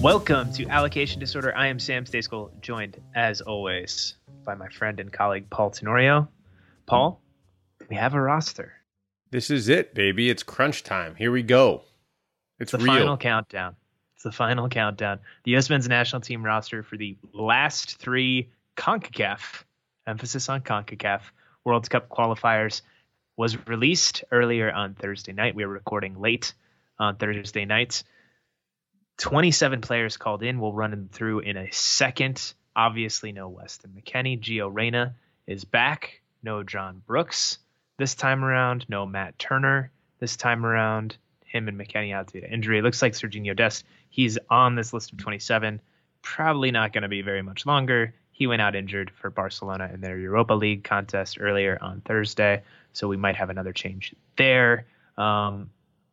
Welcome to Allocation Disorder. I am Sam Stejskal, joined as always by my friend and colleague Paul Tenorio. Paul, we have a roster. This is it, baby. It's crunch time. Here we go. It's the real. final countdown. It's the final countdown. The U.S. men's national team roster for the last three CONCACAF, emphasis on CONCACAF, World Cup qualifiers was released earlier on Thursday night. We are recording late on Thursday night. 27 players called in. We'll run them through in a second. Obviously, no Weston McKennie. Gio Reyna is back. No John Brooks this time around. No Matt Turner this time around. Him and McKennie out due to injury. It looks like Serginho Dest, he's on this list of 27. Probably not going to be very much longer. He went out injured for Barcelona in their Europa League contest earlier on Thursday, so we might have another change there. Um,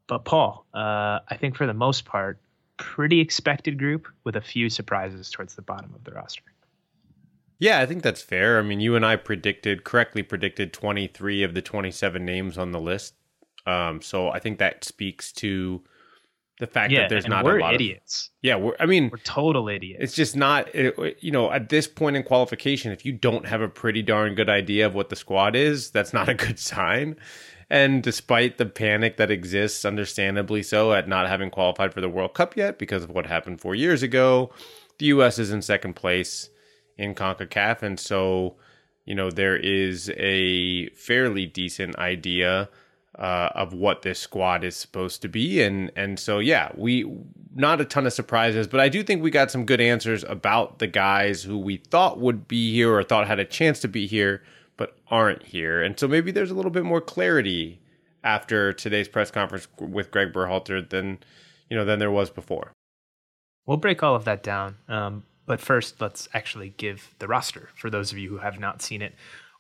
but Paul, uh, I think for the most part, pretty expected group with a few surprises towards the bottom of the roster. Yeah, I think that's fair. I mean, you and I predicted correctly predicted 23 of the 27 names on the list. Um, so I think that speaks to the fact yeah, that there's not we're a lot of idiots. Of, yeah, we're. I mean, We're total idiots. it's just not. It, you know, at this point in qualification, if you don't have a pretty darn good idea of what the squad is, that's not a good sign. And despite the panic that exists, understandably so, at not having qualified for the World Cup yet because of what happened four years ago, the U.S. is in second place in CONCACAF. And so, you know, there is a fairly decent idea uh, of what this squad is supposed to be. And, and so, yeah, we, not a ton of surprises, but I do think we got some good answers about the guys who we thought would be here or thought had a chance to be here but aren't here. And so maybe there's a little bit more clarity after today's press conference with Greg Berhalter than you know than there was before. We'll break all of that down. Um, but first, let's actually give the roster for those of you who have not seen it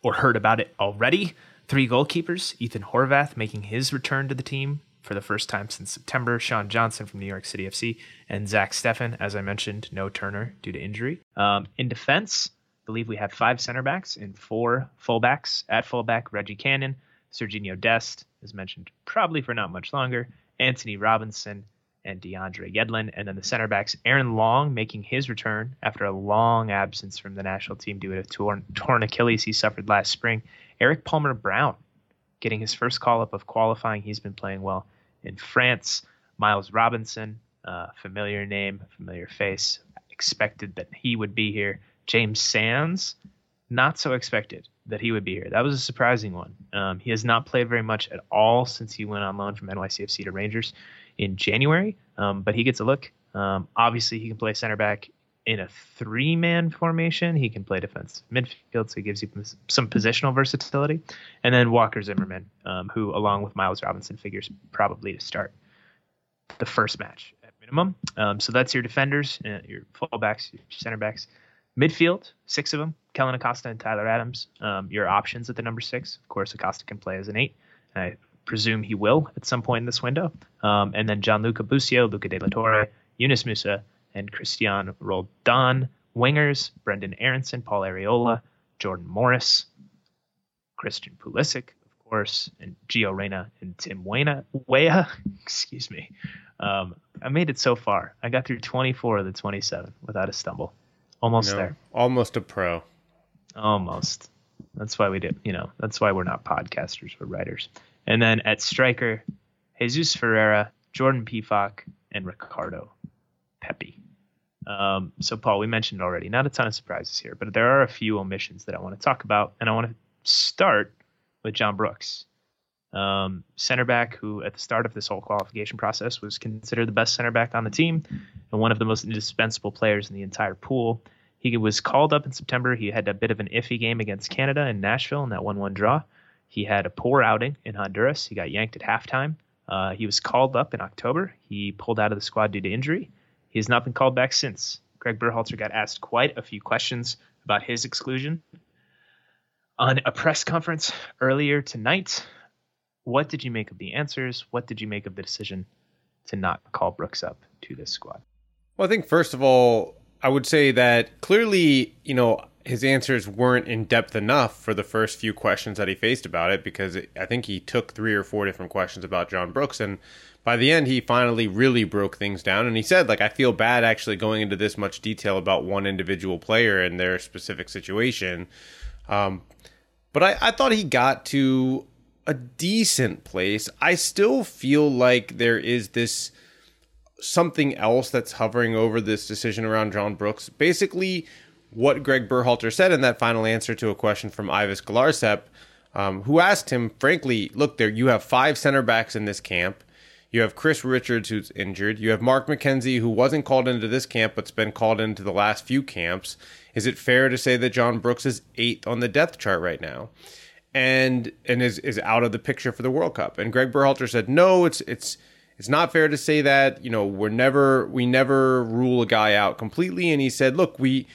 or heard about it already. Three goalkeepers Ethan Horvath making his return to the team for the first time since September. Sean Johnson from New York City FC and Zach Steffen, as I mentioned, no Turner due to injury. Um, in defense, believe we have five center backs and four fullbacks. At fullback, Reggie Cannon, Serginho Dest, as mentioned, probably for not much longer, Antonee Robinson, and DeAndre Yedlin. And then the center backs, Aaron Long making his return after a long absence from the national team due to a torn, torn Achilles he suffered last spring. Erik Palmer Brown getting his first call up of qualifying. He's been playing well in France. Miles Robinson, uh, familiar name, familiar face. Expected that he would be here. James Sands, not so expected that he would be here. That was a surprising one. Um, he has not played very much at all since he went on loan from NYCFC to Rangers in January, um, but he gets a look. Um, obviously, he can play center back in a three man formation. He can play defense midfield, so he gives you some positional versatility. And then Walker Zimmerman, um, who, along with Miles Robinson, figures probably to start the first match at minimum. Um, so that's your defenders, uh, your fullbacks, your center backs. Midfield, six of them, Kellyn Acosta and Tyler Adams. Um, your options at the number six. Of course, Acosta can play as an eight. I presume he will at some point in this window. Um, and then Gianluca Busio, Luca De La Torre, Yunus Musah, and Cristian Roldan. Wingers, Brenden Aaronson, Paul Arriola, Jordan Morris, Christian Pulisic, of course, and Gio Reyna and Tim Weah. Weah, excuse me. Um, I made it so far. I got through 24 of the 27 without a stumble. Almost there. Almost a pro. Almost. That's why we did. You know, that's why we're not podcasters. We're writers. And then at striker, Jesus Ferreira, Jordan Pefok, and Ricardo Pepi. Um, so, Paul, we mentioned already, not a ton of surprises here, but there are a few omissions that I want to talk about, and I want to start with John Brooks, um, center back who, at the start of this whole qualification process, was considered the best center back on the team and one of the most indispensable players in the entire pool. He was called up in September. He had a bit of an iffy game against Canada in Nashville in that 1 1 draw. He had a poor outing in Honduras. He got yanked at halftime. Uh, he was called up in October. He pulled out of the squad due to injury. He has not been called back since. Greg Berhalter got asked quite a few questions about his exclusion on a press conference earlier tonight. What did you make of the answers? What did you make of the decision to not call Brooks up to this squad? Well, I think first of all, I would say that clearly, you know, his answers weren't in depth enough for the first few questions that he faced about it because I think he took three or four different questions about John Brooks and by the end he finally really broke things down and he said like I feel bad actually going into this much detail about one individual player and their specific situation um, but I, I thought he got to a decent place I still feel like there is this something else that's hovering over this decision around John Brooks basically what Greg Berhalter said in that final answer to a question from Ives Galarcep, um, who asked him, frankly, look, there you have five center backs in this camp. You have Chris Richards, who's injured. You have Mark McKenzie, who wasn't called into this camp, but's been called into the last few camps. Is it fair to say that John Brooks is eighth on the depth chart right now? And and is is out of the picture for the World Cup. And Greg Berhalter said, no, it's it's it's not fair to say that. You know, we're never we never rule a guy out completely. And he said, look, we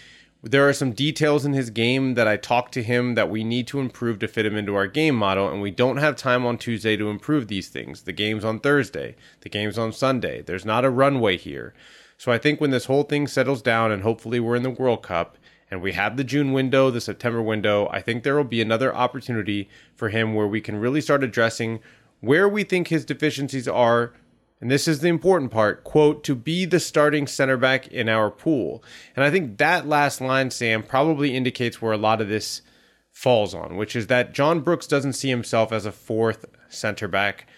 there are some details in his game that I talked to him that we need to improve to fit him into our game model, and we don't have time on Tuesday to improve these things. The game's on Thursday, the game's on Sunday. There's not a runway here. So I think when this whole thing settles down, and hopefully we're in the World Cup, and we have the June window, the September window, I think there will be another opportunity for him where we can really start addressing where we think his deficiencies are and this is the important part, quote, to be the starting center back in our pool. And I think that last line, Sam, probably indicates where a lot of this falls on, which is that John Brooks doesn't see himself as a fourth center back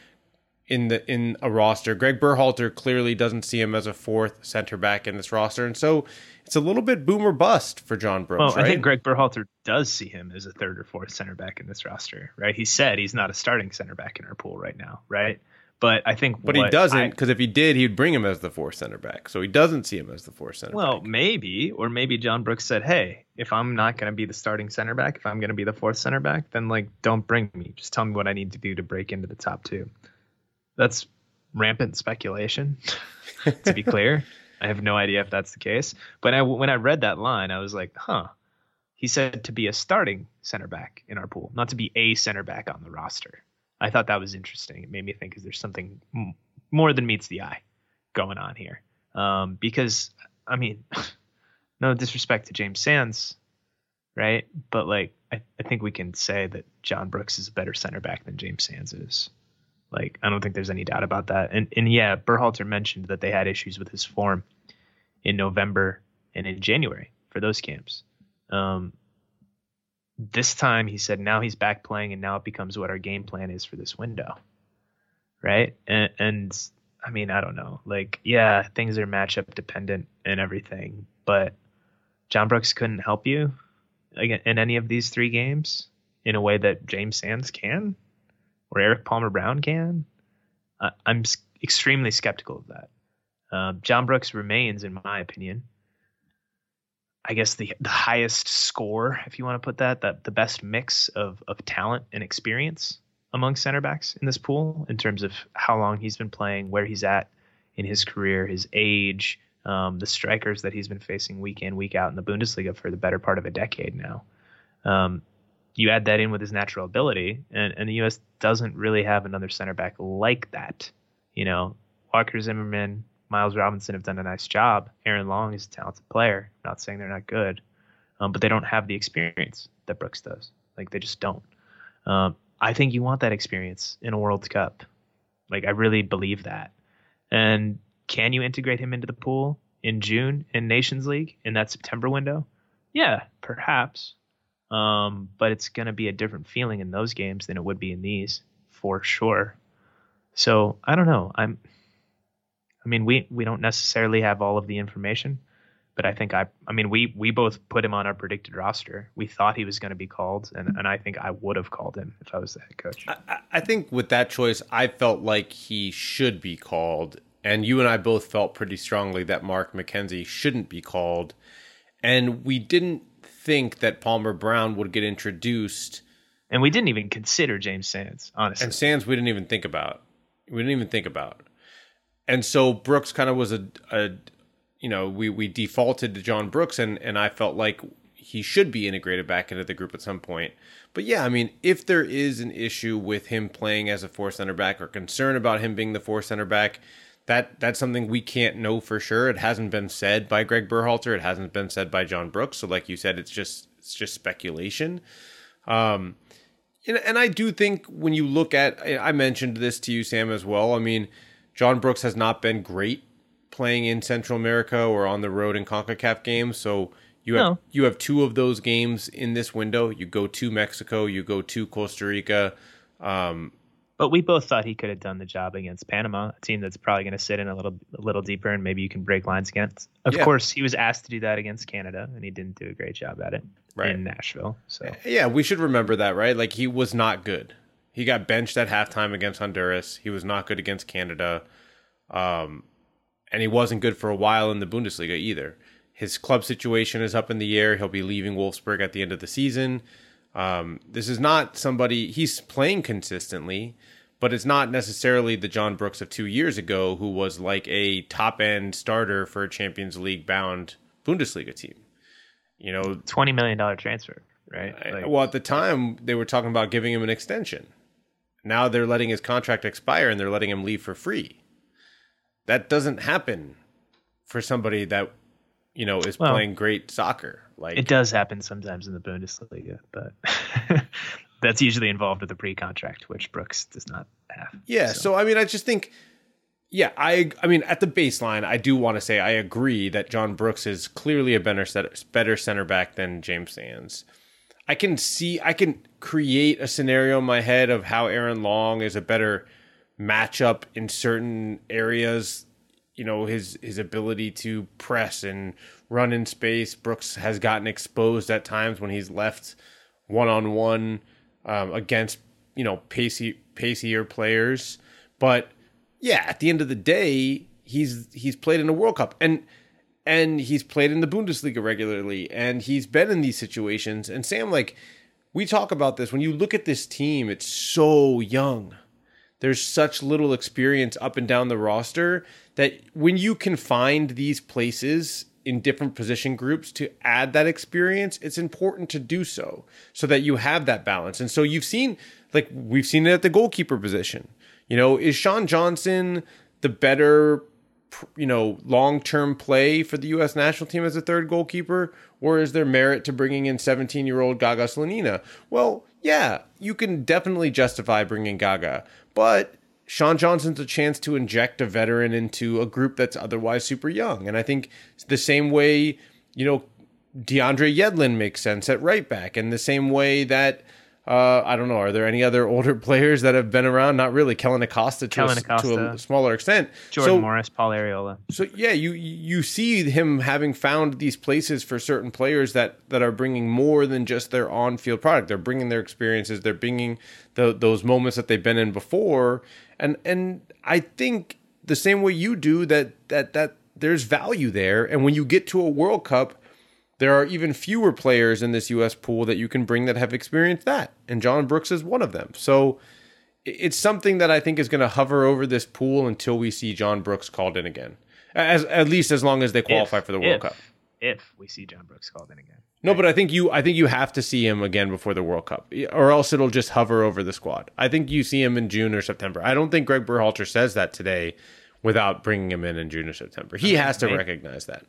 in the in a roster. Greg Berhalter clearly doesn't see him as a fourth center back in this roster. And so it's a little bit boomer bust for John Brooks. Well, right? I think Greg Berhalter does see him as a third or fourth center back in this roster, right? He said he's not a starting center back in our pool right now, right? But I think, but he doesn't because if he did, he'd bring him as the fourth center back. So he doesn't see him as the fourth center. Well, back. maybe, or maybe John Brooks said, "Hey, if I'm not going to be the starting center back, if I'm going to be the fourth center back, then like don't bring me. Just tell me what I need to do to break into the top two. That's rampant speculation. to be clear, I have no idea if that's the case. But I, when I read that line, I was like, "Huh." He said to be a starting center back in our pool, not to be a center back on the roster. I thought that was interesting. It made me think, is there something more than meets the eye going on here? Um, because, I mean, no disrespect to James Sands, right? But like, I, I think we can say that John Brooks is a better center back than James Sands is. Like, I don't think there's any doubt about that. And and yeah, Berhalter mentioned that they had issues with his form in November and in January for those camps. Um, this time he said now he's back playing and now it becomes what our game plan is for this window right and, and i mean i don't know like yeah things are matchup dependent and everything but john brooks couldn't help you in any of these three games in a way that james sands can or erik palmer brown can i'm extremely skeptical of that uh, john brooks remains in my opinion I guess the the highest score, if you want to put that, that the best mix of of talent and experience among center backs in this pool in terms of how long he's been playing, where he's at in his career, his age, um, the strikers that he's been facing week in week out in the Bundesliga for the better part of a decade now. Um, you add that in with his natural ability, and, and the U.S. doesn't really have another center back like that. You know, Walker Zimmerman, Miles Robinson have done a nice job. Aaron Long is a talented player. I'm not saying they're not good, um, but they don't have the experience that Brooks does. Like they just don't. Um, I think you want that experience in a World Cup. Like I really believe that. And can you integrate him into the pool in June in Nations League in that September window? Yeah, perhaps. Um, but it's going to be a different feeling in those games than it would be in these, for sure. So I don't know. I'm. I mean, we we don't necessarily have all of the information, but I think I. I mean, we we both put him on our predicted roster. We thought he was going to be called, and and I think I would have called him if I was the head coach. I, I think with that choice, I felt like he should be called, and you and I both felt pretty strongly that Mark McKenzie shouldn't be called, and we didn't think that Palmer Brown would get introduced. And we didn't even consider James Sands, honestly. And Sands, we didn't even think about. We didn't even think about. And so Brooks kind of was a, a you know, we we defaulted to John Brooks, and and I felt like he should be integrated back into the group at some point. But yeah, I mean, if there is an issue with him playing as a four center back or concern about him being the four center back, that that's something we can't know for sure. It hasn't been said by Greg Berhalter. It hasn't been said by John Brooks. So, like you said, it's just it's just speculation. Um, and, and I do think when you look at, I mentioned this to you, Sam, as well. I mean, John Brooks has not been great playing in Central America or on the road in Concacaf games. So you have no. you have two of those games in this window. You go to Mexico, you go to Costa Rica. Um, but we both thought he could have done the job against Panama, a team that's probably going to sit in a little a little deeper and maybe you can break lines against. Of yeah. course, he was asked to do that against Canada and he didn't do a great job at it right. in Nashville. So yeah, we should remember that, right? Like he was not good. He got benched at halftime against Honduras. He was not good against Canada, um, and he wasn't good for a while in the Bundesliga either. His club situation is up in the air. He'll be leaving Wolfsburg at the end of the season. Um, this is not somebody he's playing consistently, but it's not necessarily the John Brooks of two years ago who was like a top end starter for a Champions League bound Bundesliga team. You know, twenty million dollar transfer, right? Like, well, at the time they were talking about giving him an extension. Now they're letting his contract expire and they're letting him leave for free. That doesn't happen for somebody that you know is well, playing great soccer. Like it does happen sometimes in the Bundesliga, but that's usually involved with a pre-contract, which Brooks does not have. Yeah, so, so I mean, I just think, yeah, I I mean, at the baseline, I do want to say I agree that John Brooks is clearly a better better center back than James Sands. I can see, I can create a scenario in my head of how Aaron Long is a better matchup in certain areas you know his his ability to press and run in space. Brooks has gotten exposed at times when he's left one on one against you know pacey pacier players. But yeah, at the end of the day, he's he's played in a World Cup and and he's played in the Bundesliga regularly and he's been in these situations. And Sam, like we talk about this when you look at this team, it's so young. There's such little experience up and down the roster that when you can find these places in different position groups to add that experience, it's important to do so so that you have that balance. And so you've seen, like, we've seen it at the goalkeeper position. You know, is Sean Johnson the better, you know, long term play for the U.S. national team as a third goalkeeper? Or is there merit to bringing in 17 year old Gaga Slonina? Well, yeah, you can definitely justify bringing Gaga, but Sean Johnson's a chance to inject a veteran into a group that's otherwise super young. And I think the same way, you know, DeAndre Yedlin makes sense at right back, and the same way that uh, I don't know. Are there any other older players that have been around? Not really. Kellyn Acosta to, Kellyn a, Acosta, to a smaller extent. Jordan so, Morris, Paul Arriola. So yeah, you you see him having found these places for certain players that that are bringing more than just their on field product. They're bringing their experiences. They're bringing the, those moments that they've been in before. And and I think the same way you do that that that there's value there. And when you get to a World Cup there are even fewer players in this U.S. pool that you can bring that have experienced that, and John Brooks is one of them. So it's something that I think is going to hover over this pool until we see John Brooks called in again, as at least as long as they qualify if, for the World if, Cup. If we see John Brooks called in again. No, but I think you I think you have to see him again before the World Cup, or else it'll just hover over the squad. I think you see him in June or September. I don't think Greg Berhalter says that today without bringing him in in June or September. He has to recognize that.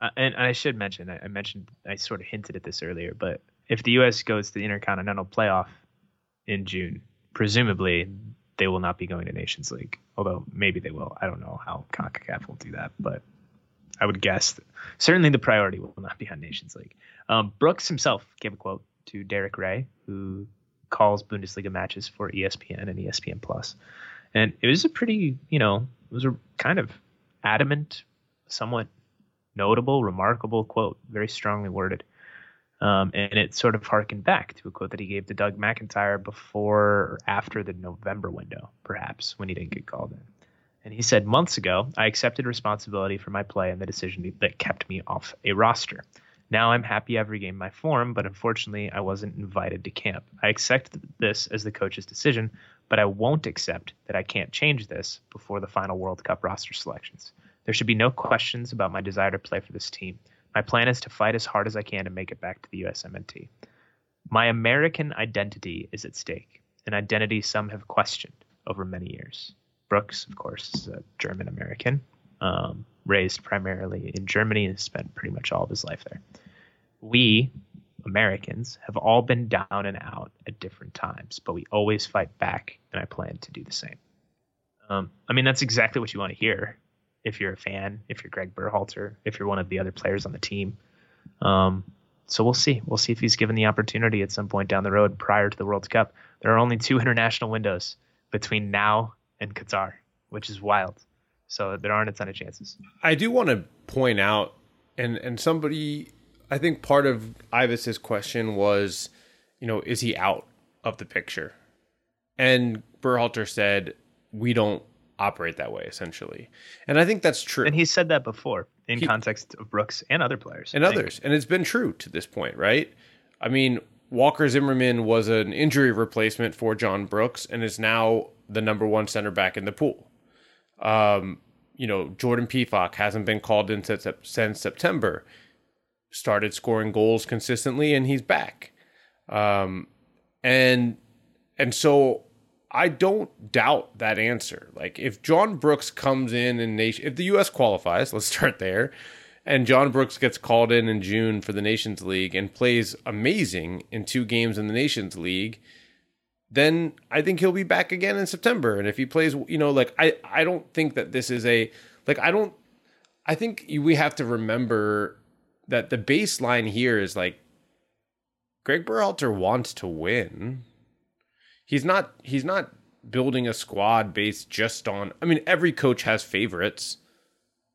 Uh, and, I should mention, I, I, mentioned, I sort of hinted at this earlier, but if the U.S. goes to the Intercontinental Playoff in June, presumably they will not be going to Nations League. Although maybe they will. I don't know how CONCACAF will do that, but I would guess certainly the priority will not be on Nations League. Um, Brooks himself gave a quote to Derek Ray, who calls Bundesliga matches for ESPN and ESPN Plus, and it was a pretty, you know, it was a kind of adamant, somewhat notable, remarkable quote, very strongly worded. Um, and it sort of harkened back to a quote that he gave to Doug McIntyre before or after the November window, perhaps, when he didn't get called in. And he said, Months ago, I accepted responsibility for my play and the decision that kept me off a roster. Now I'm happy I've regained my form, but unfortunately, I wasn't invited to camp. I accept this as the coach's decision, but I won't accept that I can't change this before the final World Cup roster selections. There should be no questions about my desire to play for this team. My plan is to fight as hard as I can to make it back to the USMNT. My American identity is at stake, an identity some have questioned over many years. Brooks, of course, is a German American, um, raised primarily in Germany and spent pretty much all of his life there. We, Americans, have all been down and out at different times, but we always fight back, and I plan to do the same. Um, I mean, that's exactly what you want to hear if you're a fan, if you're Greg Berhalter, if you're one of the other players on the team. Um, so we'll see. We'll see if he's given the opportunity at some point down the road prior to the World Cup. There are only two international windows between now and Qatar, which is wild. So there aren't a ton of chances. I do want to point out, and and somebody, I think part of Ives's question was, you know, is he out of the picture? And Berhalter said, we don't operate that way essentially. And I think that's true. And he said that before in he, context of Brooks and other players. And others. And it's been true to this point, right? I mean, Walker Zimmerman was an injury replacement for John Brooks and is now the number one center back in the pool. Um, you know, Jordan Pefok hasn't been called in since, since September. Started scoring goals consistently, and he's back. Um, and and so I don't doubt that answer. Like if John Brooks comes in and nation, if the U.S. qualifies, let's start there, and John Brooks gets called in in June for the Nations League and plays amazing in two games in the Nations League, then I think he'll be back again in September. And if he plays, you know, like I, I don't think that this is a like I don't. I think we have to remember that the baseline here is like Greg Berhalter wants to win he's not he's not building a squad based just on I mean every coach has favorites,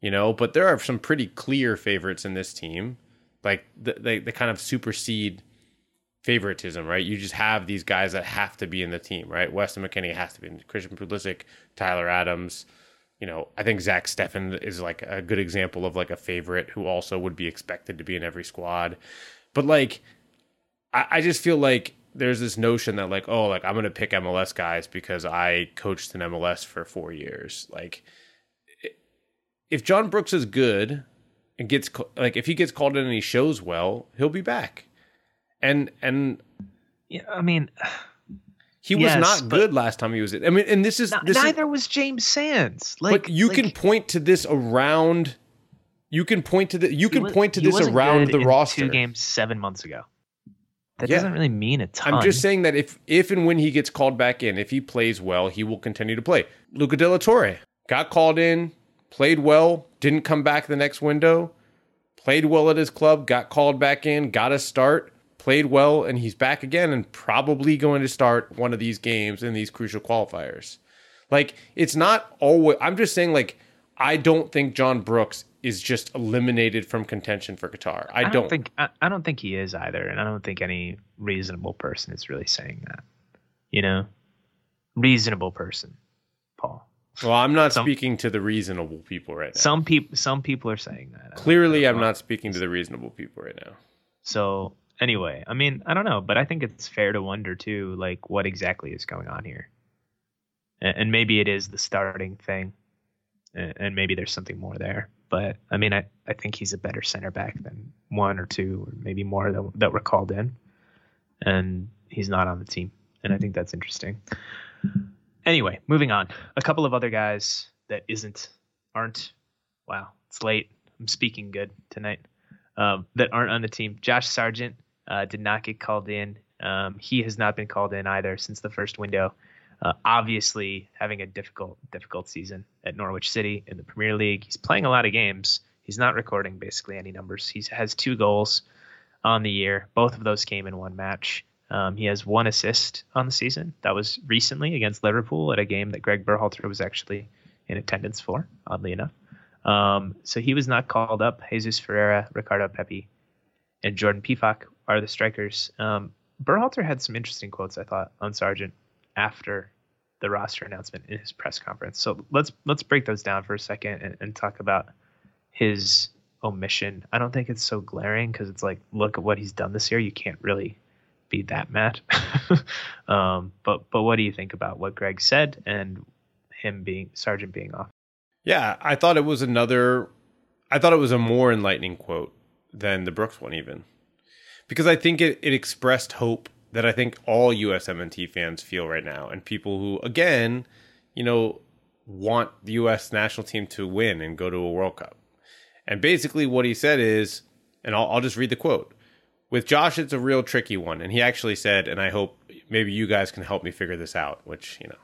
you know, but there are some pretty clear favorites in this team. Like they they kind of supersede favoritism, right? You just have these guys that have to be in the team, right? Weston McKennie has to be in Christian Pulisic, Tyler Adams. You know, I think Zach Steffen is like a good example of like a favorite who also would be expected to be in every squad. But like I, I just feel like there's this notion that like oh like i'm gonna pick mls guys because i coached in mls for four years. Like if john brooks is good and gets like if he gets called in and he shows well he'll be back. And and yeah i mean he was yes, not good last time he was i mean and this is this neither is, was james sands. Like but you like, can point to this around you can point to the you can was, point to this around the roster. two games seven months ago that yeah. doesn't really mean a ton. I'm just saying that if if and when he gets called back in, if he plays well, he will continue to play. Luca De La Torre got called in, played well, didn't come back the next window, played well at his club, got called back in, got a start, played well, and he's back again and probably going to start one of these games in these crucial qualifiers. Like it's not always. I'm just saying like I don't think John Brooks is just eliminated from contention for Qatar. I, I don't, don't, think I, I, don't think he is either, and I don't think any reasonable person is really saying that. You know, reasonable person, Paul. Well, I'm not some, speaking to the reasonable people right now. Some people, some people are saying that. Clearly, I'm not speaking to the reasonable people right now. So anyway, I mean, I don't know, but I think it's fair to wonder too, like what exactly is going on here, and, and maybe it is the starting thing, and, and maybe there's something more there. But I mean, I, I think he's a better center back than one or two, or maybe more that, that were called in. And he's not on the team. And I think that's interesting. Anyway, moving on. A couple of other guys that isn't aren't wow, it's late. I'm speaking good tonight. Um, that aren't on the team. Josh Sargent uh, did not get called in. Um, he has not been called in either since the first window. Uh, obviously, having a difficult, difficult season at Norwich City in the Premier League. He's playing a lot of games. He's not recording basically any numbers. He has two goals on the year. Both of those came in one match. Um, he has one assist on the season. That was recently against Liverpool at a game that Greg Berhalter was actually in attendance for, oddly enough. Um, so he was not called up. Jesus Ferreira, Ricardo Pepi, and Jordan Pefok are the strikers. Um, Berhalter had some interesting quotes, I thought, on Sargent after the roster announcement in his press conference. So let's let's break those down for a second and, and talk about his omission. I don't think it's so glaring because it's like, look at what he's done this year. You can't really be that mad. um, but but what do you think about what Greg said and him being Sargent being off? Yeah, I thought it was another. I thought it was a more enlightening quote than the Brooks one, even because I think it, it expressed hope that I think all USMNT fans feel right now, and people who, again, you know, want the U.S. national team to win and go to a World Cup. And basically, what he said is, and I'll, I'll just read the quote. With Josh, it's a real tricky one. And he actually said, and I hope maybe you guys can help me figure this out, which, you know.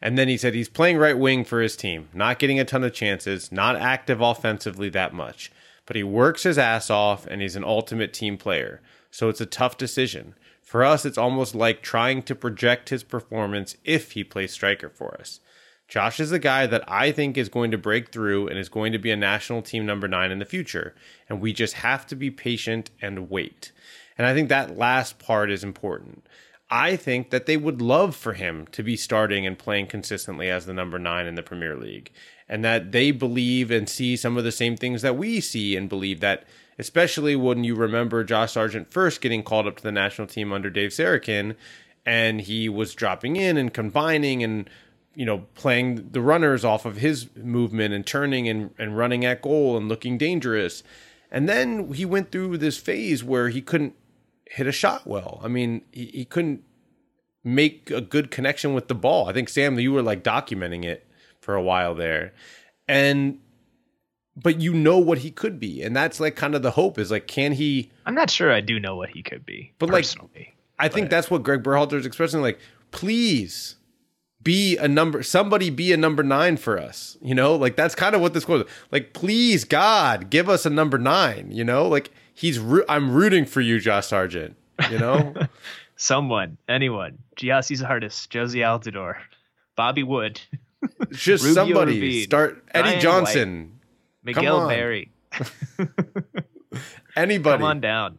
And then he said he's playing right wing for his team, not getting a ton of chances, not active offensively that much, but he works his ass off and he's an ultimate team player. So it's a tough decision. For us, it's almost like trying to project his performance if he plays striker for us. Josh is the guy that I think is going to break through and is going to be a national team number nine in the future. And we just have to be patient and wait. And I think that last part is important. I think that they would love for him to be starting and playing consistently as the number nine in the Premier League. And that they believe and see some of the same things that we see and believe that, especially when you remember Josh Sargent first getting called up to the national team under Dave Sarachan, and he was dropping in and combining and you know, playing the runners off of his movement and turning and, and running at goal and looking dangerous. And then he went through this phase where he couldn't hit a shot well. I mean, he, he couldn't make a good connection with the ball. I think, Sam, you were like documenting it for a while there. And, but you know what he could be. And that's like kind of the hope is like, can he? I'm not sure I do know what he could be. But personally, like, I think that's what Greg Berhalter is expressing. Like, please be a number somebody be a number nine for us you know like that's kind of what this quote is. like please god give us a number nine you know like he's i'm rooting for you josh sargent you know someone anyone Gyasi Zardes jozy altidore bobby wood just Rubio somebody Rubin, start eddie Ryan johnson miguel Barry. anybody come on down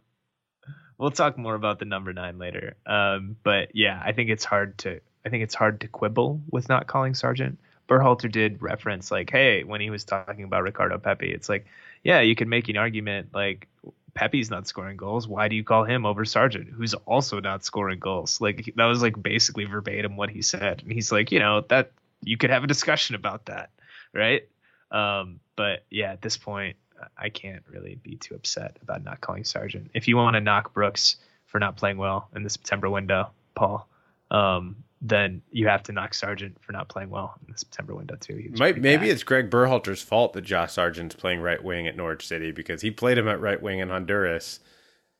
we'll talk more about the number nine later um, but yeah i think it's hard to I think it's hard to quibble with not calling Sargent. Berhalter did reference like, hey, when he was talking about Ricardo Pepi, it's like, yeah, you could make an argument like Pepi's not scoring goals. Why do you call him over Sargent, who's also not scoring goals? Like that was like basically verbatim what he said. And he's like, you know, that you could have a discussion about that, right? Um, but yeah, at this point, I can't really be too upset about not calling Sargent. If you want to knock Brooks for not playing well in the September window, Paul, um, then you have to knock Sargent for not playing well in the September window too. Might, maybe it's Greg Berhalter's fault that Josh Sargent's playing right wing at Norwich City because he played him at right wing in Honduras,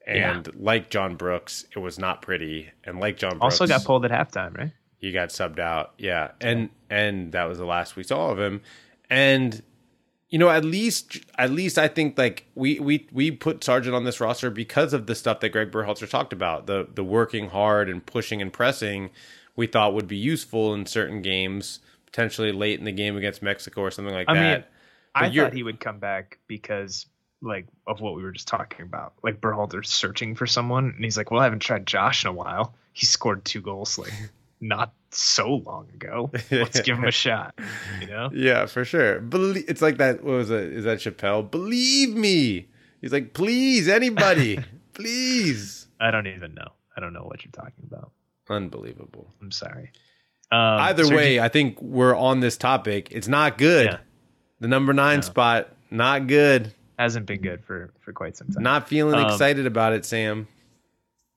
and yeah. like John Brooks, it was not pretty. And like John Brooks, also got pulled at halftime, right? He got subbed out, yeah, and and that was the last we saw of him. And you know, at least at least I think like we we we put Sargent on this roster because of the stuff that Greg Berhalter talked about the the working hard and pushing and pressing we thought would be useful in certain games, potentially late in the game against Mexico or something like I that. Mean, I thought he would come back because like of what we were just talking about. Like Berhalter's searching for someone, and he's like, "Well, I haven't tried Josh in a while. He scored two goals like not so long ago. Let's give him a shot." You know? Yeah, for sure. Believe it's like that. What was it? Is that Chappelle? Believe me. He's like, "Please, anybody, please." I don't even know. I don't know what you're talking about. Unbelievable. I'm sorry. Um, Either way, I think we're on this topic. It's not good. Yeah. The number nine no. spot, not good. Hasn't been good for for quite some time. Not feeling um, excited about it, Sam.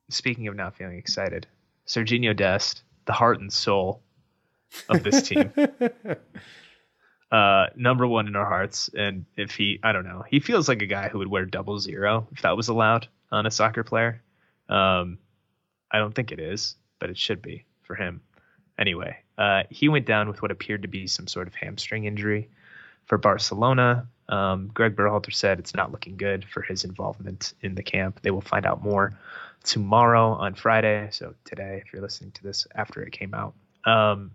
Speaking of not feeling excited, Serginho Dest, the heart and soul of this team. uh, number one in our hearts. And if he, I don't know, he feels like a guy who would wear double zero if that was allowed on a soccer player. Um, I don't think it is, but it should be for him. Anyway, uh, he went down with what appeared to be some sort of hamstring injury for Barcelona. Um, Greg Berhalter said it's not looking good for his involvement in the camp. They will find out more tomorrow on Friday. So today, if you're listening to this after it came out, um,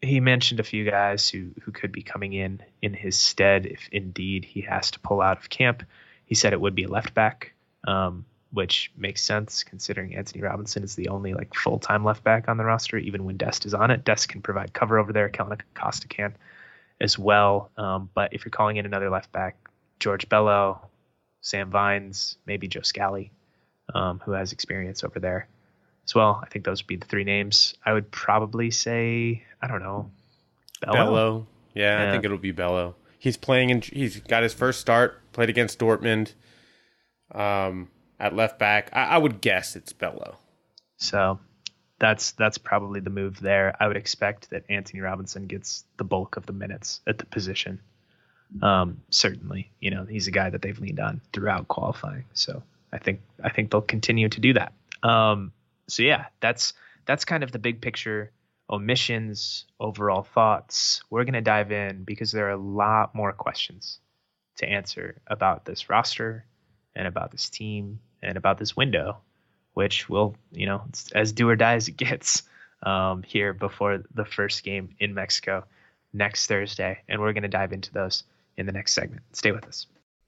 he mentioned a few guys who who could be coming in in his stead if indeed he has to pull out of camp. He said it would be a left back, um, which makes sense considering Antonee Robinson is the only like full time left back on the roster. Even when Dest is on it, Dest can provide cover over there. Kellyn Acosta can as well. Um, but if you're calling in another left back, George Bello, Sam Vines, maybe Joe Scally, um, who has experience over there as well. I think those would be the three names. I would probably say, I don't know, Bello. Bello. Yeah, yeah, I think it'll be Bello. He's playing and he's got his first start, played against Dortmund um, at left back. I, I would guess it's Bello. So that's that's probably the move there. I would expect that Antonee Robinson gets the bulk of the minutes at the position. Um, certainly, you know, he's a guy that they've leaned on throughout qualifying. So I think I think they'll continue to do that. Um, so yeah, that's that's kind of the big picture omissions, overall thoughts. We're going to dive in because there are a lot more questions to answer about this roster and about this team and about this window, which will, you know, as do or die as it gets um, here before the first game in Mexico next Thursday. And we're going to dive into those in the next segment. Stay with us.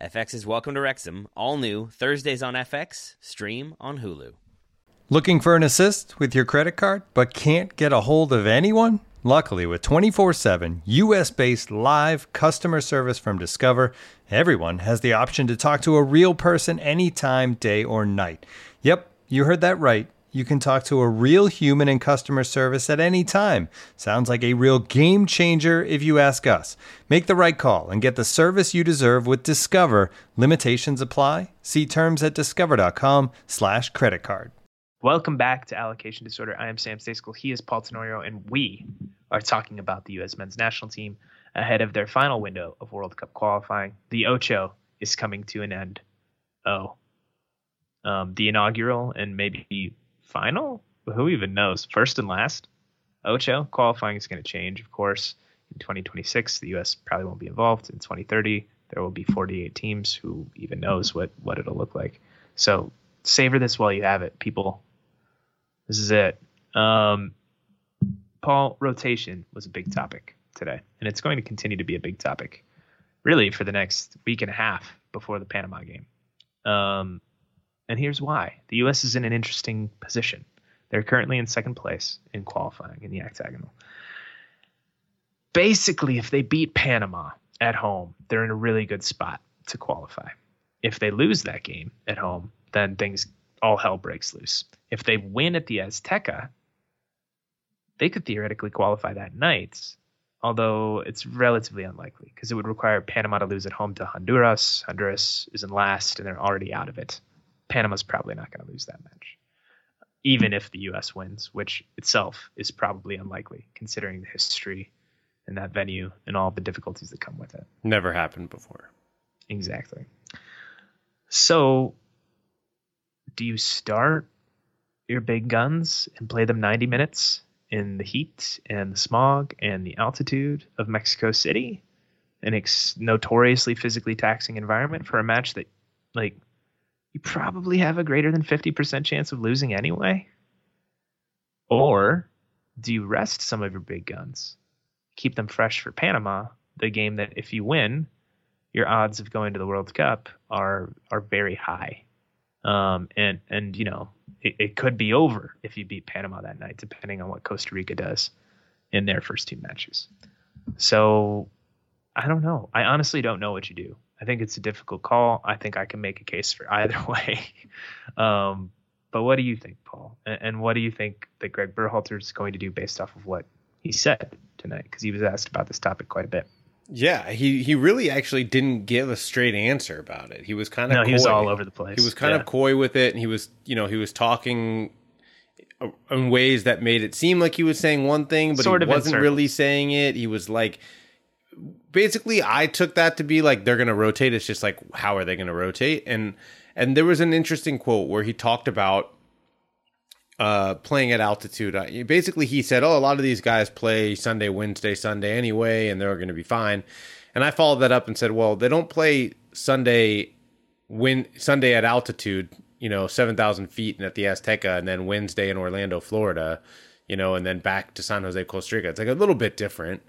FX is Welcome to Wrexham, all new, Thursdays on FX, stream on Hulu. Looking for an assist with your credit card, but can't get a hold of anyone? Luckily, with 24 7 US based live customer service from Discover, everyone has the option to talk to a real person anytime, day or night. Yep, you heard that right you can talk to a real human in customer service at any time. Sounds like a real game changer if you ask us. Make the right call and get the service you deserve with Discover. Limitations apply. See terms at discover.com/slash credit card. Welcome back to Allocation Disorder. I am Sam Stejskal. He is Paul Tenorio, and we are talking about the U.S. men's national team ahead of their final window of World Cup qualifying. The Ocho is coming to an end. Oh, um, the inaugural and maybe final? Who even knows? First and last. Ocho qualifying is going to change, of course. In 2026, the U.S. probably won't be involved. In 2030, there will be 48 teams. Who even knows what what it'll look like? So savor this while you have it, people. This is it. Um, Paul, rotation was a big topic today, and it's going to continue to be a big topic, really, for the next week and a half before the Panama game. Um, and here's why. The U.S. is in an interesting position. They're currently in second place in qualifying in the octagonal. Basically, if they beat Panama at home, they're in a really good spot to qualify. If they lose that game at home, then things all hell breaks loose. If they win at the Azteca, they could theoretically qualify that night, although it's relatively unlikely because it would require Panama to lose at home to Honduras. Honduras is in last and they're already out of it. Panama's probably not going to lose that match, even if the U.S. wins, which itself is probably unlikely considering the history and that venue and all the difficulties that come with it. Never happened before. Exactly. So, do you start your big guns and play them 90 minutes in the heat and the smog and the altitude of Mexico City? An ex- notoriously physically taxing environment for a match that, like, you probably have a greater than 50% chance of losing anyway? Or do you rest some of your big guns? Keep them fresh for Panama, the game that if you win, your odds of going to the World Cup are are very high. Um, and and you know it, it could be over if you beat Panama that night, depending on what Costa Rica does in their first two matches. So I don't know. I honestly don't know what you do I think it's a difficult call. I think I can make a case for either way. um, but what do you think, Paul? And, and what do you think that Greg Berhalter is going to do based off of what he said tonight? Because he was asked about this topic quite a bit. Yeah, he he really actually didn't give a straight answer about it. He was kind of no, coy. he was all over the place. He was kind Yeah. of coy with it, and he was you know he was talking in ways that made it seem like he was saying one thing, but Sort he wasn't really saying it. He was like, basically, I took that to be like they're going to rotate. It's just like how are they going to rotate? And and there was an interesting quote where he talked about uh, playing at altitude. Uh, basically, he said, "Oh, a lot of these guys play Sunday, Wednesday, Sunday anyway, and they're going to be fine." And I followed that up and said, "Well, they don't play Sunday, when Sunday at altitude, you know, seven thousand feet and at the Azteca, and then Wednesday in Orlando, Florida, you know, and then back to San Jose, Costa Rica. It's like a little bit different."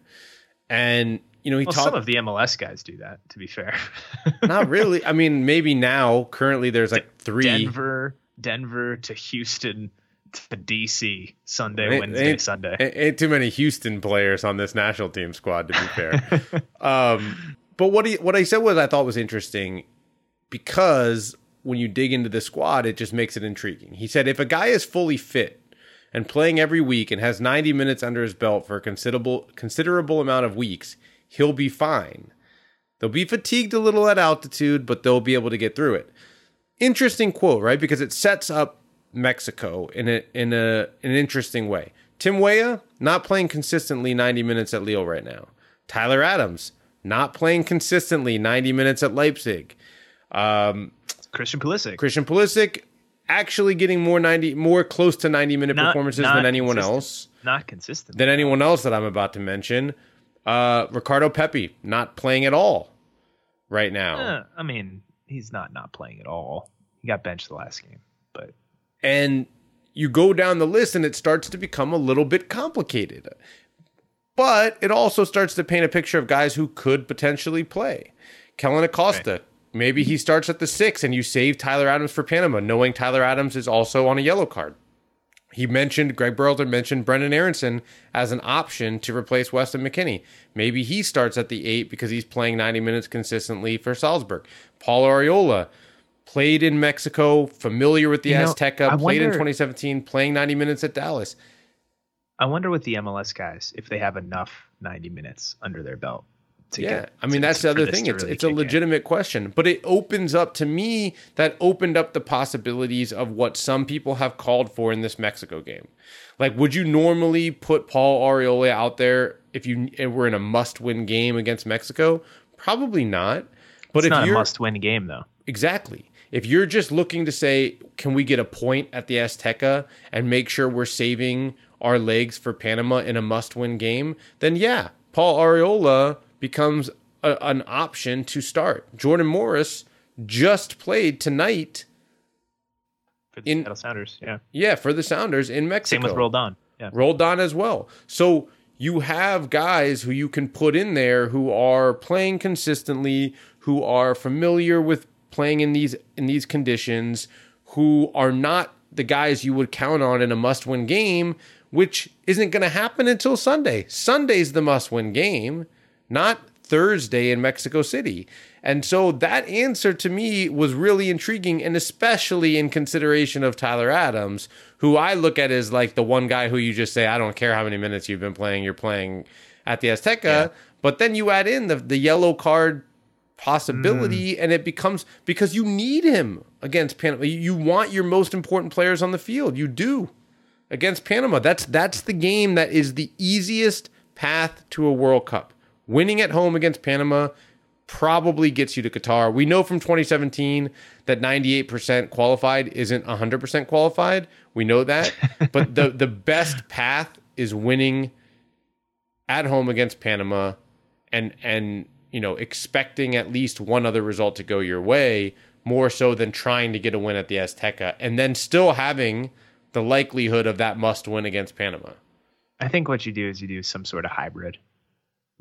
And you know, he Well, talked some of the MLS guys do that. To be fair, not really. I mean, maybe now currently there's like three. Denver, Denver to Houston to DC Sunday, Ain't- Wednesday, ain't- Sunday. Ain't, ain't too many Houston players on this national team squad, to be fair. um, but what he what I said was I thought was interesting because when you dig into the squad, it just makes it intriguing. He said if a guy is fully fit and playing every week and has 90 minutes under his belt for a considerable considerable amount of weeks, he'll be fine. They'll be fatigued a little at altitude, but they'll be able to get through it. Interesting quote, right? Because it sets up Mexico in a in a in an interesting way. Tim Weah not playing consistently 90 minutes at Lille right now. Tyler Adams not playing consistently 90 minutes at Leipzig. Um, Christian Pulisic. Christian Pulisic actually getting more 90 more close to 90 minute Not- performances not than anyone consistent. else Not consistent. than anyone else that I'm about to mention. Uh, Ricardo Pepi not playing at all right now. Uh, I mean, he's not not playing at all. He got benched the last game, but and you go down the list and it starts to become a little bit complicated. But it also starts to paint a picture of guys who could potentially play. Kellyn Acosta, maybe he starts at the six and you save Tyler Adams for Panama, knowing Tyler Adams is also on a yellow card. He mentioned, Greg Berhalter mentioned Brenden Aaronson as an option to replace Weston McKennie. Maybe he starts at the eight because he's playing 90 minutes consistently for Salzburg. Paul Arriola played in Mexico, familiar with the You Azteca, I played in 2017, playing 90 minutes at Dallas. I wonder with the MLS guys if they have enough 90 minutes under their belt. To Yeah, get, I mean to- that's to- the other thing. It's really it's a kick in. legitimate question, but it opens up to me that opened up the possibilities of what some people have called for in this Mexico game. Like, would you normally put Paul Arriola out there if you if were in a must-win game against Mexico? Probably not. But It's if not a you're must-win game though. Exactly. If you're just looking to say, can we get a point at the Azteca and make sure we're saving our legs for Panama in a must win game, then yeah, Paul Arriola becomes a, an option to start. Jordan Morris just played tonight, For the In- Seattle Sounders, yeah. yeah, for the Sounders in Mexico. Same with Roldan. Yeah. Roldan as well. So you have guys who you can put in there who are playing consistently, who are familiar with playing in these in these conditions, who are not the guys you would count on in a must-win game, which isn't going to happen until Sunday. Sunday's the must-win game, not Thursday in Mexico City. And so that answer to me was really intriguing, and especially in consideration of Tyler Adams, who I look at as like the one guy who you just say, I don't care how many minutes you've been playing, you're playing at the Azteca. But then you add in the, the yellow card possibility, mm. and it becomes because you need him against Panama. You you want your most important players on the field. You do against Panama. That's that's the game that is the easiest path to a World Cup. Winning at home against Panama probably gets you to Qatar. We know from 2017 that 98% qualified isn't 100% qualified. We know that. but the the best path is winning at home against Panama and and you know expecting at least one other result to go your way more so than trying to get a win at the Azteca and then still having the likelihood of that must win against Panama. I think what you do is you do some sort of hybrid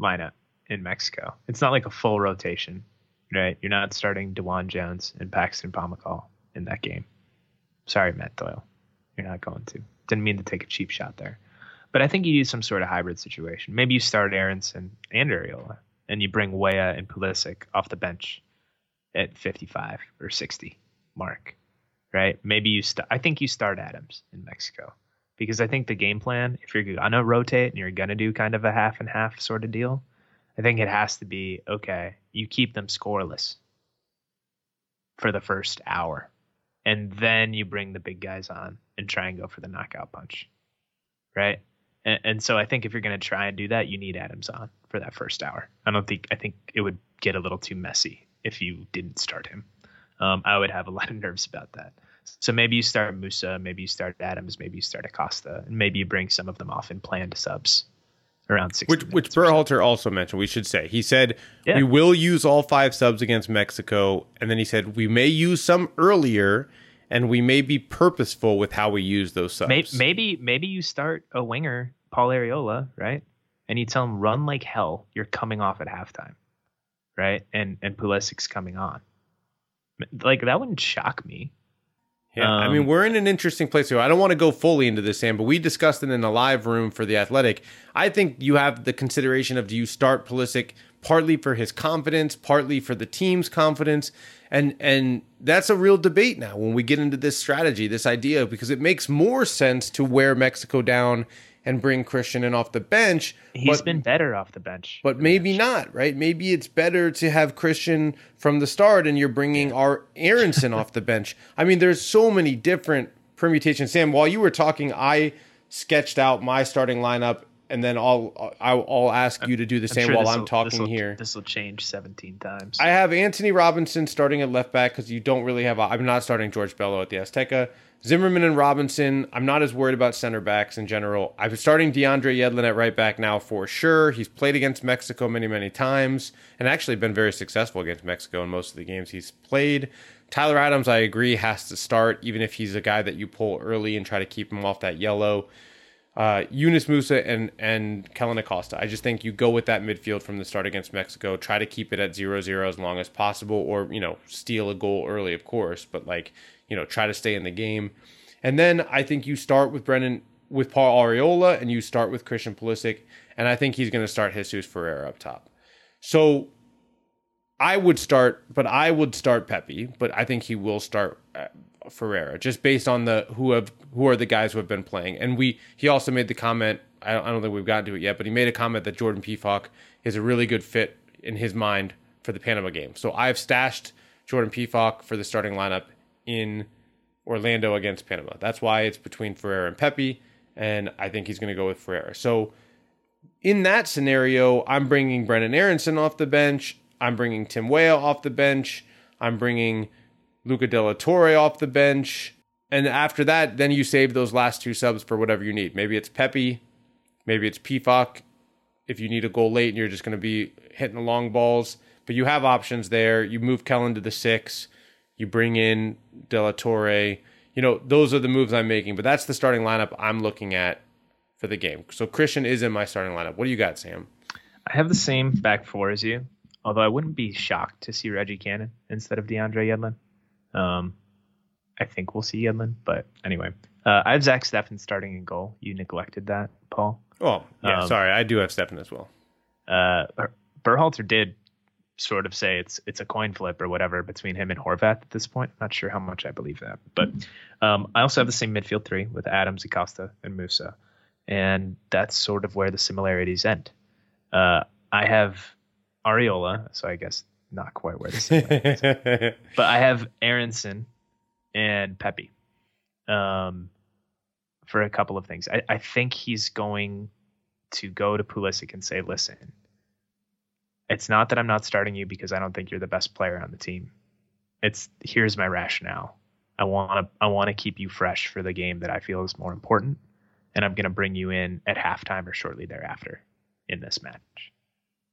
lineup in Mexico. It's not like a full rotation, right? You're not starting DeJuan Jones and Paxton Pomykal in that game. Sorry, Matt Doyle. You're not going to. Didn't mean to take a cheap shot there. But I think you use some sort of hybrid situation. Maybe you start Aaronson and Arriola, and you bring Weah and Pulisic off the bench at 55 or 60 mark, right? Maybe you start. I think you start Adams in Mexico because I think the game plan, if you're gonna rotate and you're gonna do kind of a half and half sort of deal, I think it has to be okay. You keep them scoreless for the first hour, and then you bring the big guys on and try and go for the knockout punch, right? And, and so I think if you're going to try and do that, you need Adams on for that first hour. I don't think I think it would get a little too messy if you didn't start him. Um, I would have a lot of nerves about that. So maybe you start Musah, maybe you start Adams, maybe you start Acosta, and maybe you bring some of them off in planned subs around six. Which which Berhalter also mentioned. We should say he said yeah. we will use all five subs against Mexico, and then he said we may use some earlier, and we may be purposeful with how we use those subs. Maybe maybe, maybe you start a winger, Paul Arriola, right? And you tell him run like hell. You're coming off at halftime, right? And and Pulisic's coming on. Like that wouldn't shock me. Yeah, um, I mean, we're in an interesting place here. I don't want to go fully into this, Sam, but we discussed it in the live room for the Athletic. I think you have the consideration of do you start Pulisic partly for his confidence, partly for the team's confidence, and and that's a real debate now when we get into this strategy, this idea, because it makes more sense to wear Mexico down and bring Christian in off the bench. He's but, been better off the bench. But maybe not, right? Maybe it's better to have Christian from the start and you're bringing our Aaronson off the bench. I mean, there's so many different permutations. Sam, while you were talking, I sketched out my starting lineup and then I'll I'll, I'll ask you to do the I'm same sure while I'm talking here. This will change 17 times. I have Antonee Robinson starting at left back because you don't really have. A, I'm not starting George Bello at the Azteca. Zimmerman and Robinson, I'm not as worried about center backs in general. I'm starting DeAndre Yedlin at right back now for sure. He's played against Mexico many, many times and actually been very successful against Mexico in most of the games he's played. Tyler Adams, I agree, has to start, even if he's a guy that you pull early and try to keep him off that yellow. Uh, Yunus Musah and and Kellyn Acosta. I just think you go with that midfield from the start against Mexico. Try to keep it at 0-0 as long as possible, or you know, steal a goal early, of course. But like you know, try to stay in the game. And then I think you start with Brenden with Paul Arriola and you start with Christian Pulisic, and I think he's going to start Jesus Ferreira up top. So I would start, but I would start Pepi, but I think he will start uh, Ferreira just based on the who have who are the guys who have been playing. And we he also made the comment. I don't, I don't think we've gotten to it yet, but he made a comment that Jordan Pefok is a really good fit in his mind for the Panama game. So I've stashed Jordan Pefok for the starting lineup in Orlando against Panama. That's why it's between Ferreira and Pepi, and I think he's going to go with Ferreira. So in that scenario, I'm bringing Brenden Aaronson off the bench. I'm bringing Tim Weah off the bench. I'm bringing Luca de la Torre off the bench. And after that, then you save those last two subs for whatever you need. Maybe it's Pepi, maybe it's Pefok. If you need a goal late and you're just going to be hitting the long balls, but you have options there. You move Kellyn to the six. You bring in De La Torre. You know, those are the moves I'm making, but that's the starting lineup I'm looking at for the game. So Christian is in my starting lineup. What do you got, Sam? I have the same back four as you, although I wouldn't be shocked to see Reggie Cannon instead of DeAndre Yedlin. Um, I think we'll see Yedlin, but anyway, uh, I have Zach Steffen starting in goal. You neglected that, Paul. Oh, yeah. Um, sorry, I do have Steffen as well. Uh, Berhalter did sort of say it's it's a coin flip or whatever between him and Horvath at this point. I'm not sure how much I believe that, but um, I also have the same midfield three with Adams, Acosta, and Musah, and that's sort of where the similarities end. Uh, I have Arriola, so I guess not quite where the similarities, but I have Aaronson and Pepi um, for a couple of things. I, I think he's going to go to Pulisic and say, "Listen." It's not that I'm not starting you because I don't think you're the best player on the team. It's here's my rationale. I want to I want to keep you fresh for the game that I feel is more important, and I'm going to bring you in at halftime or shortly thereafter in this match.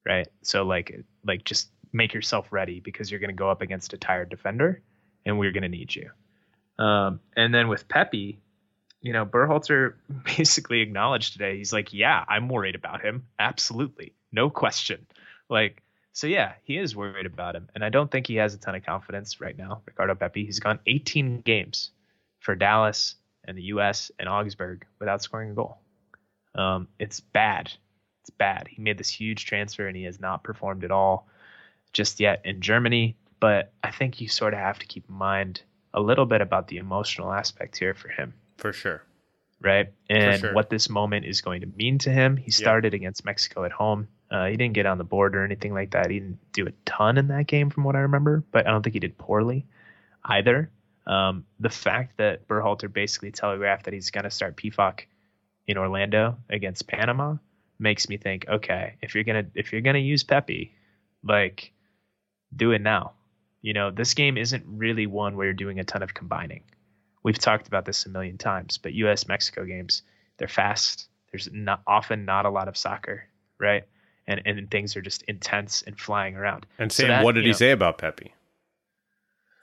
Right? So like like just make yourself ready because you're going to go up against a tired defender and we're going to need you. Um, and then with Pepi, you know, Berhalter basically acknowledged today. He's like, "Yeah, I'm worried about him. Absolutely, no question." Like, so yeah, he is worried about him, and I don't think he has a ton of confidence right now. Ricardo Pepi. he's gone 18 games for Dallas and the U.S. and Augsburg without scoring a goal. Um, it's bad. It's bad. He made this huge transfer and he has not performed at all just yet in Germany. But I think you sort of have to keep in mind a little bit about the emotional aspect here for him, For sure. right? And sure. what this moment is going to mean to him. He started against Mexico at home. Uh, he didn't get on the board or anything like that. He didn't do a ton in that game, from what I remember, but I don't think he did poorly either. Um, the fact that Berhalter basically telegraphed that he's going to start Pefok in Orlando against Panama makes me think, okay, if you're gonna if you're gonna use Pepi, like, do it now. You know, this game isn't really one where you're doing a ton of combining. We've talked about this a million times, but U.S. Mexico games they're fast. There's not often not a lot of soccer, right? And and things are just intense and flying around. And So Sam, that, what did he know- say about Pepi?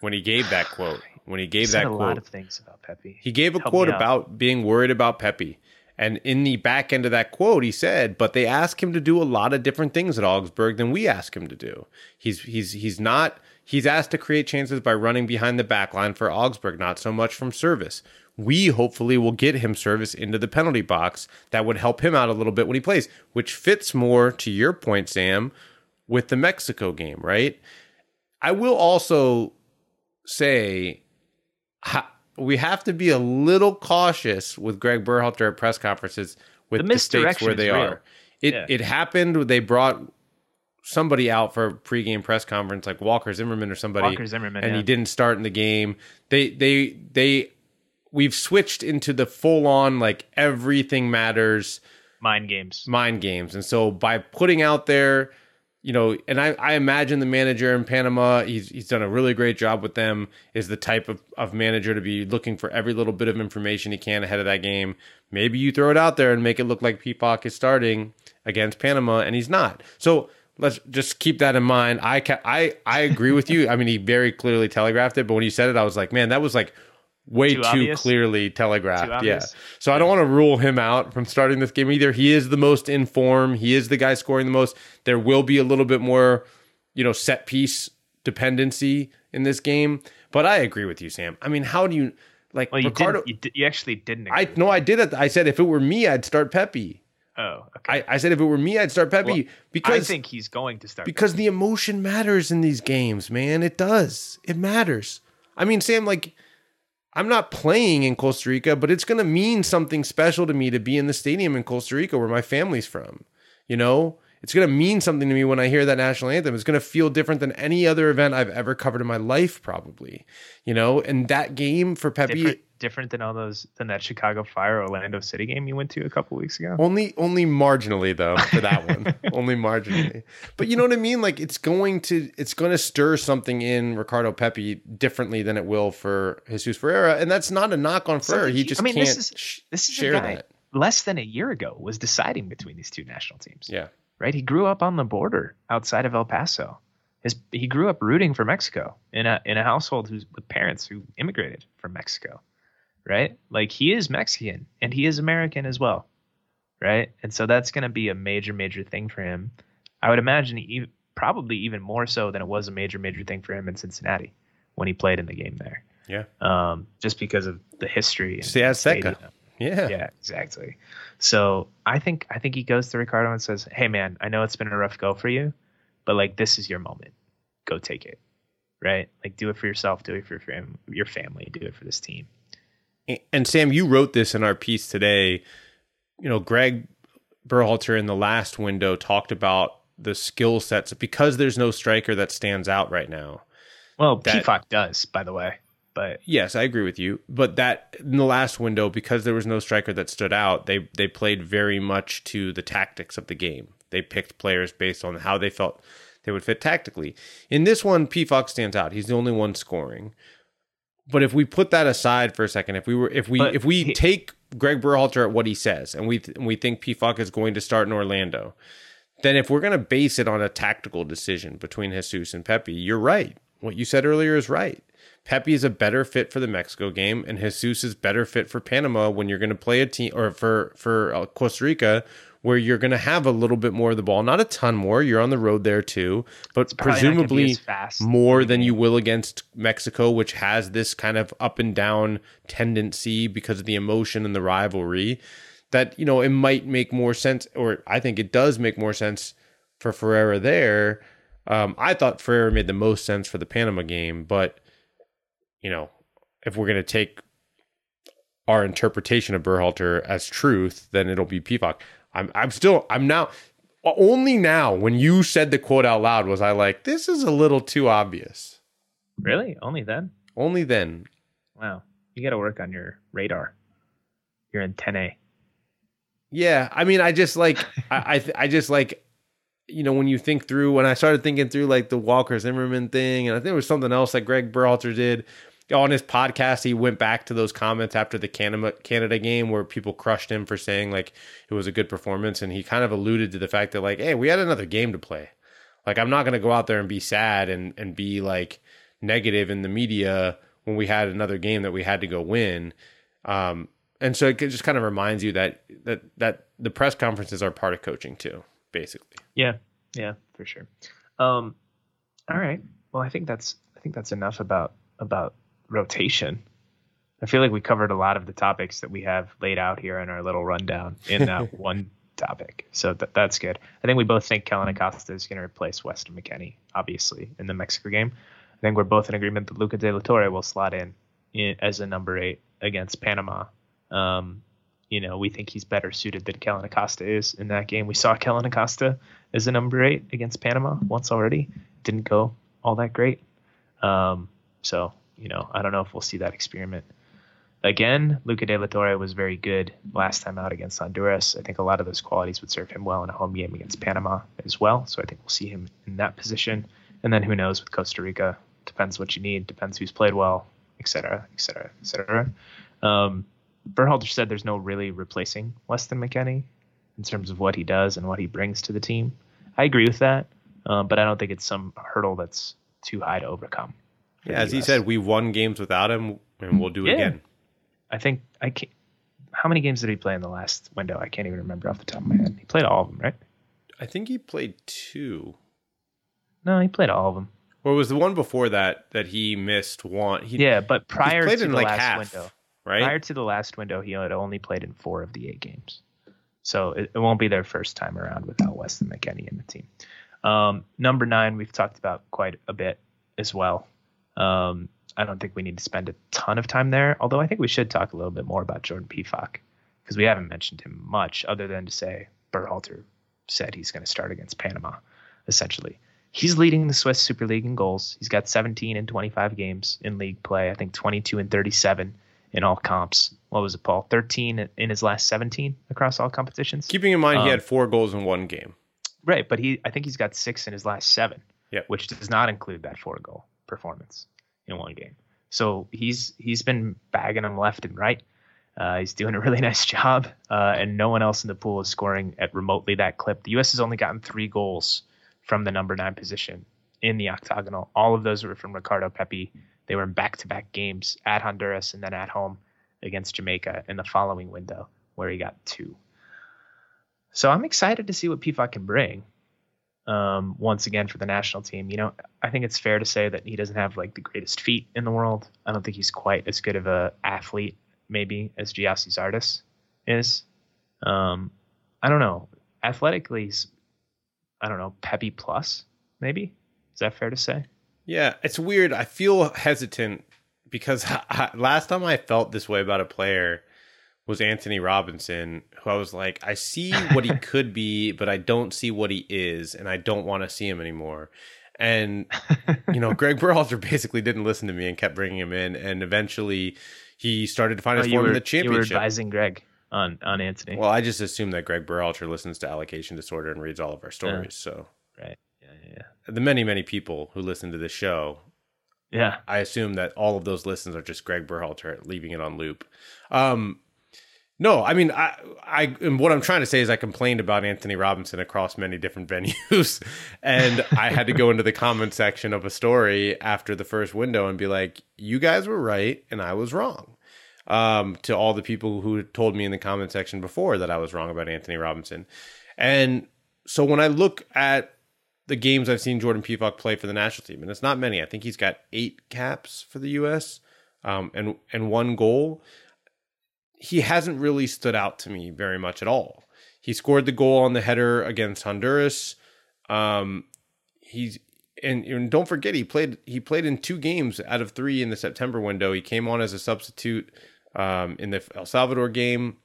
When he gave that quote, when he He gave said that a quote, lot of things about Pepi. He gave a Help quote about being worried about Pepi. And in the back end of that quote, he said, "But they ask him to do a lot of different things at Augsburg than we ask him to do. He's he's he's not he's asked to create chances by running behind the back line for Augsburg, not so much from service. We hopefully will get him service into the penalty box that would help him out a little bit when he plays, which fits more to your point, Sam, with the Mexico game, right? I will also say we have to be a little cautious with Greg Berhalter at press conferences with The the, where they are. It Yeah. it happened. They brought somebody out for a pregame press conference, like Walker Zimmerman or somebody, Walker Zimmerman, and yeah. he didn't start in the game. They they they we've switched into the full on like everything matters Mind games. mind games. And so by putting out there, you know, and I, I imagine the manager in Panama, he's he's done a really great job with them, is the type of, of manager to be looking for every little bit of information he can ahead of that game. Maybe you throw it out there and make it look like Pefok is starting against Panama and he's not. So let's just keep that in mind. I ca- I I agree with you. I mean, he very clearly telegraphed it, but when you said it, I was like, man, that was like way Too too, clearly telegraphed. Too yeah. So I don't want to rule him out from starting this game either. He is the most in form. He is the guy scoring the most. There will be a little bit more, you know, set piece dependency in this game. But I agree with you, Sam. I mean, how do you like Well, you Ricardo? You, you actually didn't. I no, I did it. I said if it were me, I'd start Pepi. Oh, okay. I, I said if it were me, I'd start Pepi Well, because I think he's going to start. because the emotion matters in these games, man. It does. It matters. I mean, Sam, like, I'm not playing in Costa Rica, but it's going to mean something special to me to be in the stadium in Costa Rica where my family's from. You know, it's going to mean something to me when I hear that national anthem. It's going to feel different than any other event I've ever covered in my life, probably. You know, and that game for Pepi. different, different than all those than that Chicago Fire Orlando City game you went to a couple weeks ago. Only only marginally though for that one. only marginally. But you know what I mean? Like it's going to it's going to stir something in Ricardo Pepi differently than it will for Jesus Ferreira, and that's not a knock on Ferreira. He Something- just I mean, can't this is this is share a guy that. less than a year ago was deciding between these two national teams. Yeah. Right? He grew up on the border outside of El Paso. His he grew up rooting for Mexico in a in a household who's with parents who immigrated from Mexico, right? Like he is Mexican and he is American as well, right? And so that's going to be a major major thing for him. I would imagine he, probably even more so than it was a major major thing for him in Cincinnati when he played in the game there. Yeah. Um, just because of the history. and It's the the Azteca. stadium Yeah. yeah, exactly. So I think I think he goes to Ricardo and says, "Hey, man, I know it's been a rough go for you, but like this is your moment. Go take it, right? Like do it for yourself, do it for your fam- your family, do it for this team." And Sam, you wrote this in our piece today. You know, Greg Berhalter in the last window talked about the skill sets because there's no striker that stands out right now. Well, That- Pefok does, by the way, but Yes, I agree with you. But that in the last window, because there was no striker that stood out, they they played very much to the tactics of the game. They picked players based on how they felt they would fit tactically. In this one, Pefok stands out. He's the only one scoring. But if we put that aside for a second, if we were if we But if we he- take Greg Berhalter at what he says, and we th- and we think Pefok is going to start in Orlando, then if we're going to base it on a tactical decision between Jesus and Pepi, you're right. What you said earlier is right. Pepi is a better fit for the Mexico game, and Jesus is better fit for Panama when you're going to play a team, or for for uh, Costa Rica, where you're going to have a little bit more of the ball, not a ton more. You're on the road there too, but probably not gonna be presumably more than you will against Mexico, which has this kind of up and down tendency because of the emotion and the rivalry. That you know, it might make more sense, or I think it does make more sense for Ferreira there. Um, I thought Ferreira made the most sense for the Panama game, but you know, if we're going to take our interpretation of Berhalter as truth, then it'll be Pefok. I'm I'm still I'm now only now when you said the quote out loud was I like this is a little too obvious. Really? Only then? Only then. Wow. You got to work on your radar. You're in 10A. Yeah, I mean, I just like I I, I just like you know when you think through when I started thinking through like the Walker Zimmerman thing, and I think it was something else that Greg Berhalter did on his podcast. He went back to those comments after the Canada Canada game where people crushed him for saying like it was a good performance, and he kind of alluded to the fact that like, hey, we had another game to play. Like I'm not going to go out there and be sad and and be like negative in the media when we had another game that we had to go win. Um, and so it just kind of reminds you that that that the press conferences are part of coaching too, basically. Yeah, yeah, for sure. Um, all right. Well, I think that's I think that's enough about about rotation. I feel like we covered a lot of the topics that we have laid out here in our little rundown in that one topic. So that that's good. I think we both think Kellyn Acosta is going to replace Weston McKennie, obviously, in the Mexico game. I think we're both in agreement that Luca De La Torre will slot in, in as a number eight against Panama um, you know, we think he's better suited than Kellyn Acosta is in that game. We saw Kellen Acosta as a number eight against Panama once already. Didn't go all that great. Um, so, you know, I don't know if we'll see that experiment again. Luca De La Torre was very good last time out against Honduras. I think a lot of those qualities would serve him well in a home game against Panama as well. So I think we'll see him in that position. And then who knows with Costa Rica? Depends what you need. Depends who's played well, et cetera, et cetera, et cetera. Um, Berhalter said there's no really replacing Weston McKennie in terms of what he does and what he brings to the team. I agree with that, um, but I don't think it's some hurdle that's too high to overcome. Yeah, as he said, we won games without him, and we'll do it yeah. again. I think I can't. How many games did he play in the last window? I can't even remember off the top of my head. He played all of them, right? I think he played two. No, he played all of them. Or was the one before that that he missed one? He, yeah, but prior to the like last half. window, right? Prior to the last window, he had only played in four of the eight games. So it, it won't be their first time around without Weston McKennie in the team. Um, number nine, we've talked about quite a bit as well. Um, I don't think we need to spend a ton of time there, although I think we should talk a little bit more about Jordan Pefok because we haven't mentioned him much other than to say Berhalter said he's going to start against Panama, essentially. He's leading the Swiss Super League in goals. He's got 17 in 25 games in league play. I think 22 and 37 in all comps. What was it, Paul? 13 in his last 17 across all competitions. Keeping in mind um, he had four goals in one game. Right, but he I think he's got six in his last seven. Yeah. Which does not include that four goal performance in one game. So he's he's been bagging them left and right. Uh, he's doing a really nice job, uh, and no one else in the pool is scoring at remotely that clip. The U.S. has only gotten three goals from the number nine position in the octagonal. All of those were from Ricardo Pepi they were in back to back games at Honduras and then at home against Jamaica in the following window where he got two. So I'm excited to see what Pefok can bring um, once again for the national team. You know, I think it's fair to say that he doesn't have like the greatest feet in the world. I don't think he's quite as good of a athlete maybe as Gyasi Zardes is. Um, I don't know. Athletically, he's, I don't know, Pepi plus maybe. Is that fair to say? Yeah, it's weird. I feel hesitant because I, last time I felt this way about a player was Antonee Robinson, who I was like, I see what he could be, but I don't see what he is, and I don't want to see him anymore. And you know, Greg Berhalter basically didn't listen to me and kept bringing him in, and eventually he started to find his oh, form were, in the championship. You were advising Greg on on Antonee. Well, I just assume that Greg Berhalter listens to Allocation Disorder and reads all of our stories. Yeah. So right, yeah, yeah. The many many people who listen to this show yeah. I assume that all of those listens are just Greg Berhalter leaving it on loop. Um, no, I mean, I, I, what I'm trying to say is I complained about Antonee Robinson across many different venues, and I had to go into the comment section of a story after the first window and be like, "You guys were right, and I was wrong." Um, to all the people who told me in the comment section before that I was wrong about Antonee Robinson, and so when I look at the games I've seen Jordan Pefok play for the national team, and it's not many. I think he's got eight caps for the U.S. Um, and and one goal. He hasn't really stood out to me very much at all. He scored the goal on the header against Honduras. Um, he's and, and don't forget he played he played in two games out of three in the September window. He came on as a substitute um, in the El Salvador game,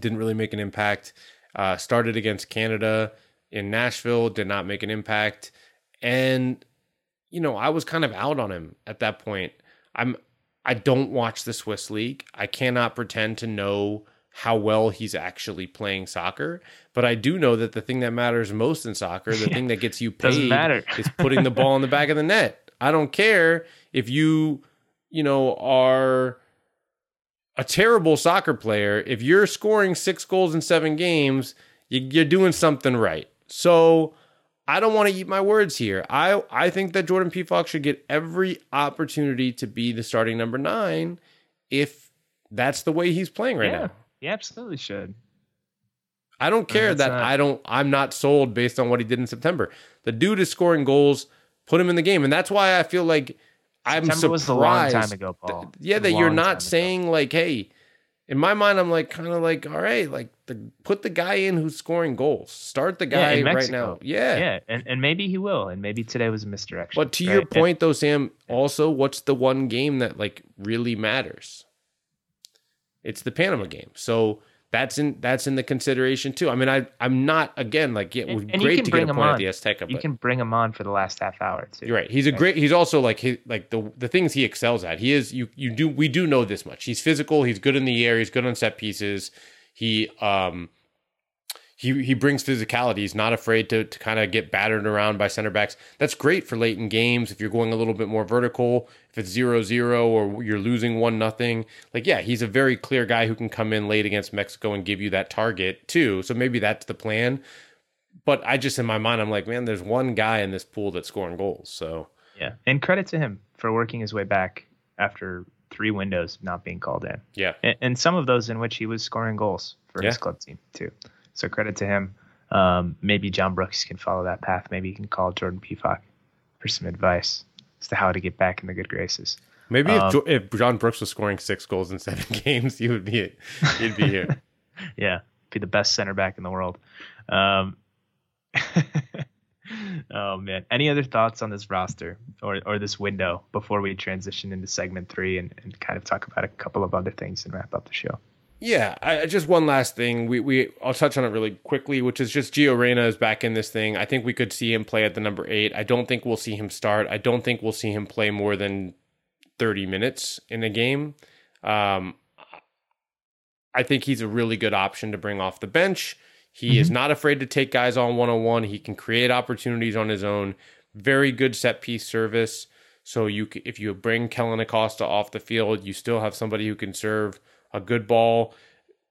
didn't really make an impact. Uh, started against Canada in Nashville, did not make an impact, and you know I was kind of out on him at that point. I'm I don't watch the Swiss league. I cannot pretend to know how well he's actually playing soccer. But I do know that the thing that matters most in soccer, the thing that gets you paid, is putting the ball in the back of the net. I don't care if you, you know, are a terrible soccer player. If you're scoring six goals in seven games, you're doing something right. So I don't want to eat my words here. I I think that Jordan Pefok should get every opportunity to be the starting number nine if that's the way he's playing right yeah. now. He absolutely should. I don't care that not... I don't I'm not sold based on what he did in September. The dude is scoring goals, put him in the game. And that's why I feel like I'm September surprised. Was a long time ago, Paul. Th- yeah, that you're not saying ago. like, hey, in my mind, I'm like kind of like, all right, like the put the guy in who's scoring goals. Start the guy yeah, right now. Yeah. Yeah. And and maybe he will. And maybe today was a misdirection. But to right? your point though, Sam, also what's the one game that like really matters? It's the Panama game. So that's in that's in the consideration too. I mean, I I'm not again like yeah, and, and great to get a point on. at the Azteca. You can bring him on for the last half hour too. You're right. He's a great. He's also like he like the the things he excels at. He is you you do we do know this much. He's physical. He's good in the air. He's good on set pieces. He um he he brings physicality. He's not afraid to to kind of get battered around by center backs. That's great for late in games if you're going a little bit more vertical. If it's zero zero or you're losing one nothing, like yeah, he's a very clear guy who can come in late against Mexico and give you that target too. So maybe that's the plan. But I just in my mind, I'm like, man, there's one guy in this pool that's scoring goals. So yeah, and credit to him for working his way back after three windows not being called in. Yeah, and, and some of those in which he was scoring goals for yeah. his club team too. So credit to him. Um, maybe John Brooks can follow that path. Maybe he can call Jordan Pefok for some advice as to how to get back in the good graces. Maybe um, if, if John Brooks was scoring six goals in seven games, he would be he'd be here. yeah, be the best center back in the world. Um, oh man, any other thoughts on this roster or or this window before we transition into segment three and, and kind of talk about a couple of other things and wrap up the show? Yeah, I, just one last thing. We we I'll touch on it really quickly, which is just Gio Reyna is back in this thing. I think we could see him play at the number eight. I don't think we'll see him start. I don't think we'll see him play more than thirty minutes in a game. Um, I think he's a really good option to bring off the bench. He mm-hmm. is not afraid to take guys on one on one. He can create opportunities on his own. Very good set piece service. So you if you bring Kellyn Acosta off the field, you still have somebody who can serve a good ball.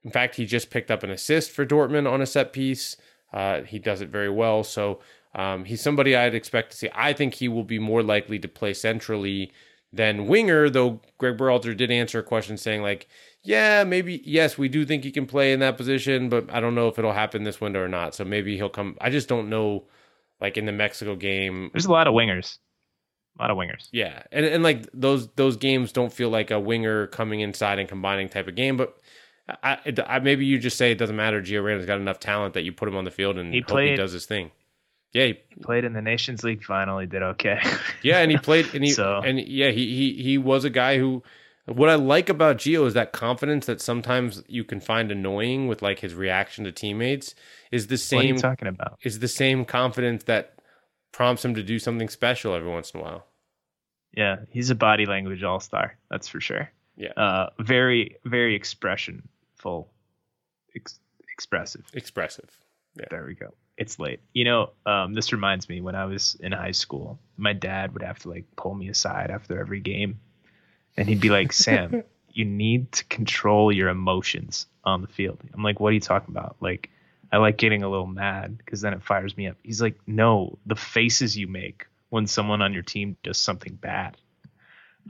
In fact, he just picked up an assist for Dortmund on a set piece. Uh, he does it very well. So um, he's somebody I'd expect to see. I think he will be more likely to play centrally than winger, though Greg Berhalter did answer a question saying, like, yeah, maybe, yes, we do think he can play in that position, but I don't know if it'll happen this window or not. So maybe he'll come. I just don't know, like in the Mexico game. There's a lot of wingers. A lot of wingers. Yeah, and and like those those games don't feel like a winger coming inside and combining type of game, but. I, I maybe you just say it doesn't matter. Gio Reyna's got enough talent that you put him on the field and he played, he does his thing. Yeah, he, he, played in the Nations League final. He did okay. yeah, and he played and he so. and yeah he he he was a guy who. What I like about Gio is that confidence that sometimes you can find annoying with like his reaction to teammates is the same. What are you talking about? Is the same confidence that prompts him to do something special every once in a while. Yeah, he's a body language all star. That's for sure. Yeah. Uh, very, very expressionful, ex- expressive. Expressive. Yeah. There we go. It's late. You know, um, this reminds me when I was in high school, my dad would have to like pull me aside after every game, and he'd be like, "Sam, you need to control your emotions on the field." I'm like, "What are you talking about?" Like, I like getting a little mad because then it fires me up. He's like, "No, the faces you make when someone on your team does something bad.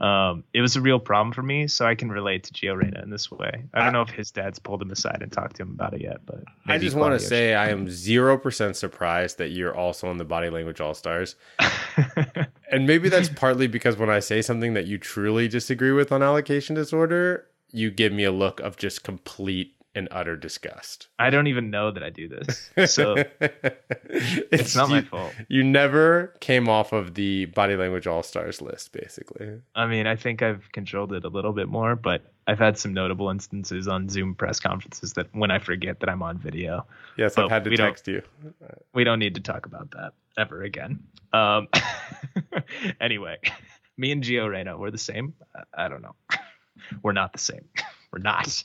Um, it was a real problem for me, so I can relate to Gio Reyna in this way. I don't know if his dad's pulled him aside and talked to him about it yet, but I just want to say I am zero percent surprised that you're also in the body language all stars, and maybe that's partly because when I say something that you truly disagree with on allocation disorder, you give me a look of just complete in utter disgust. I don't even know that I do this. So it's, not my fault. You never came off of the body language all stars list, basically. I mean, I think I've controlled it a little bit more, but I've had some notable instances on Zoom press conferences that when I forget that I'm on video, Yes, I've had to text you. we don't need to talk about that ever again. Um, anyway, me and Gio Reyna, we're the same. I, I don't know. we're not the same. We're not.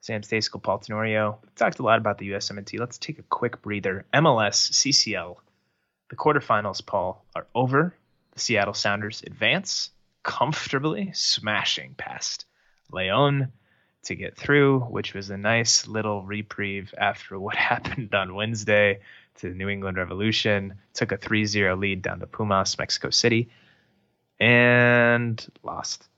Sam Stejskal, Paul Tenorio. We talked a lot about the USMNT. Let's take a quick breather. MLS, CCL. The quarterfinals, Paul, are over. The Seattle Sounders advance comfortably, smashing past Leon to get through, which was a nice little reprieve after what happened on Wednesday to the New England Revolution. Took a 3 0 lead down to Pumas, Mexico City and lost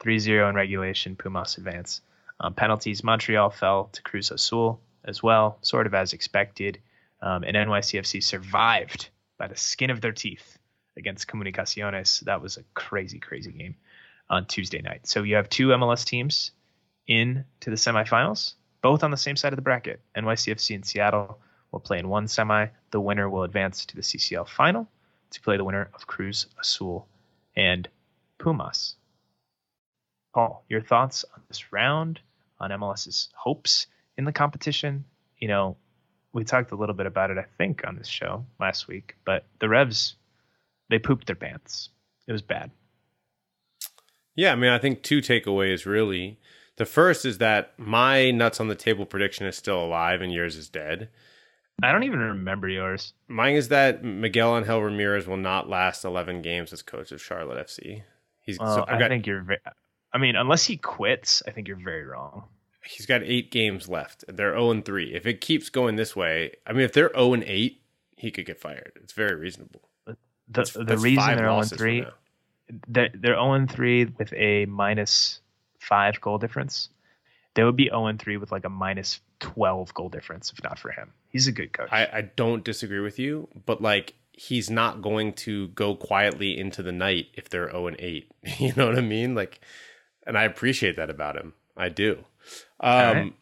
3-0 in regulation pumas advance um, penalties montreal fell to cruz azul as well sort of as expected. Um, and nycfc survived by the skin of their teeth against comunicaciones. That was a crazy crazy game on tuesday night. So you have two mls teams in to the semifinals both on the same side of the bracket. Nycfc and seattle will play in one semi. The winner will advance to the ccl final to play the winner of cruz azul and Pumas. Paul, your thoughts on this round, on MLS's hopes in the competition? You know, we talked a little bit about it, I think, on this show last week, but the Revs, they pooped their pants. It was bad. Yeah, I mean, I think two takeaways really. The first is that my nuts on the table prediction is still alive and yours is dead. I don't even remember yours. Mine is that Miguel Angel Ramirez will not last 11 games as coach of Charlotte FC. He's Well, so I got, think you're very, I mean, unless he quits, I think you're very wrong. he's got eight games left. They're 0 and 3. If it keeps going this way, I mean, if they're 0 and 8, he could get fired. It's very reasonable. The, That's- the that's reason they're 0 losses from 3 now. they're they're 0 and 3 with a minus five goal difference. They would be 0 and 3 with like a minus 12 goal difference if not for him. He's a good coach. I, I don't disagree with you, but like he's not going to go quietly into the night if they're 0 and 8. You know what I mean? Like, and I appreciate that about him. I do. Um, right.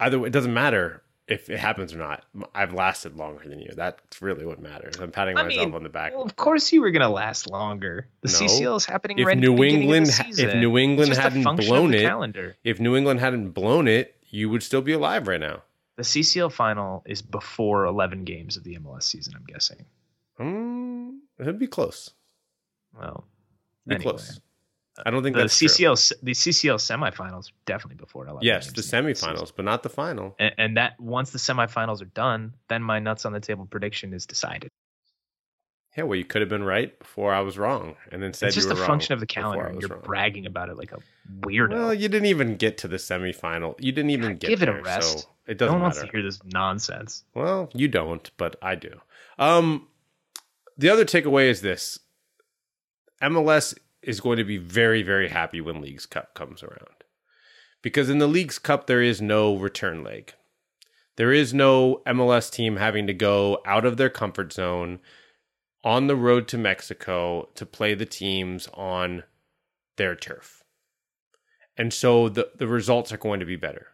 Either way, it doesn't matter if it happens or not. I've lasted longer than you. That's really what matters. I'm patting I myself mean, on the back. well, of course you were going to last longer. The No. CCL is happening If right New England of ha- the if. New England It's just a hadn't blown it- calendar. If New England hadn't blown it, you would still be alive right now. The CCL final is before 11 games of the MLS season, I'm guessing. Mm, it'd be close. Well, Be Anyway. close. I don't think the that's. CCL s- the CCL semifinals definitely before 11 Yes, the semifinals, but not the final. And, and that once the semifinals are done, then my nuts on the table prediction is decided. Yeah, well, you could have been right before I was wrong, and then said it's just a function of the calendar. I and was You're wrong. bragging about it like a weirdo. Well, you didn't even get to the semifinal. You didn't even get give it a rest. So it doesn't No one wants to hear this nonsense. Well, you don't, but I do. Um, the other takeaway is this: MLS is going to be very, very happy when Leagues Cup comes around, because in the Leagues Cup there is no return leg. There is no MLS team having to go out of their comfort zone on the road to Mexico to play the teams on their turf. And so the, the results are going to be better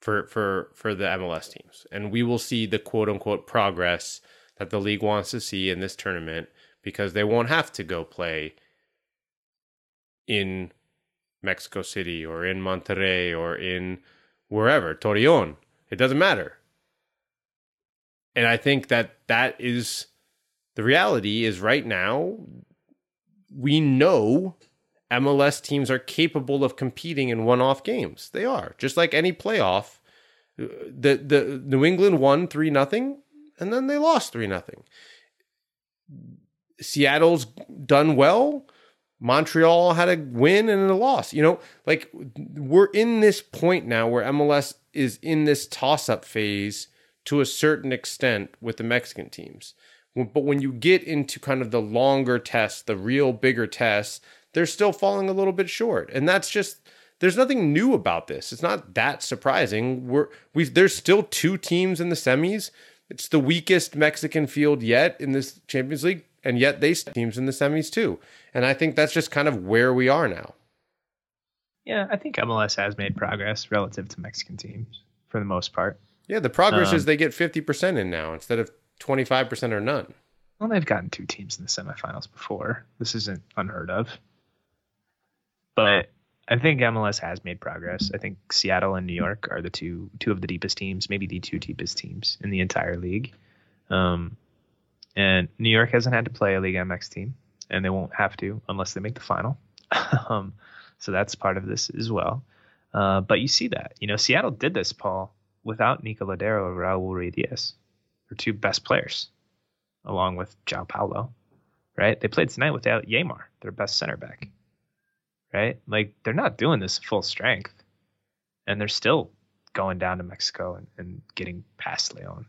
for for for the MLS teams. And we will see the quote unquote progress that the league wants to see in this tournament because they won't have to go play in Mexico City or in Monterrey or in wherever, Torreon. It doesn't matter. And I think that that is the reality is right now we know MLS teams are capable of competing in one-off games. They are. Just like any playoff. The the New England won 3 nothing and then they lost 3 nothing. Seattle's done well. Montreal had a win and a loss. You know, like we're in this point now where MLS is in this toss up phase to a certain extent with the Mexican teams. But when you get into kind of the longer tests, the real bigger tests, they're still falling a little bit short. And that's just there's nothing new about this. It's not that surprising. We're we there's still two teams in the semis. It's the weakest Mexican field yet in this Champions League and yet they teams in the semis too. And I think that's just kind of where we are now. Yeah, I think MLS has made progress relative to Mexican teams for the most part. Yeah, the progress um, is they get 50% in now instead of 25% or none. Well, they've gotten two teams in the semifinals before. This isn't unheard of. But I think MLS has made progress. I think Seattle and New York are the two two of the deepest teams, maybe the two deepest teams in the entire league. Um, and New York hasn't had to play a Liga MX team, and they won't have to unless they make the final. um, so that's part of this as well. Uh, but you see that, you know, Seattle did this, Paul, without Nico Lodeiro or Raul Ruidíaz, their two best players, along with João Paulo, right? They played tonight without Yeimar, their best center back, right? Like they're not doing this full strength, and they're still going down to Mexico and, and getting past Leon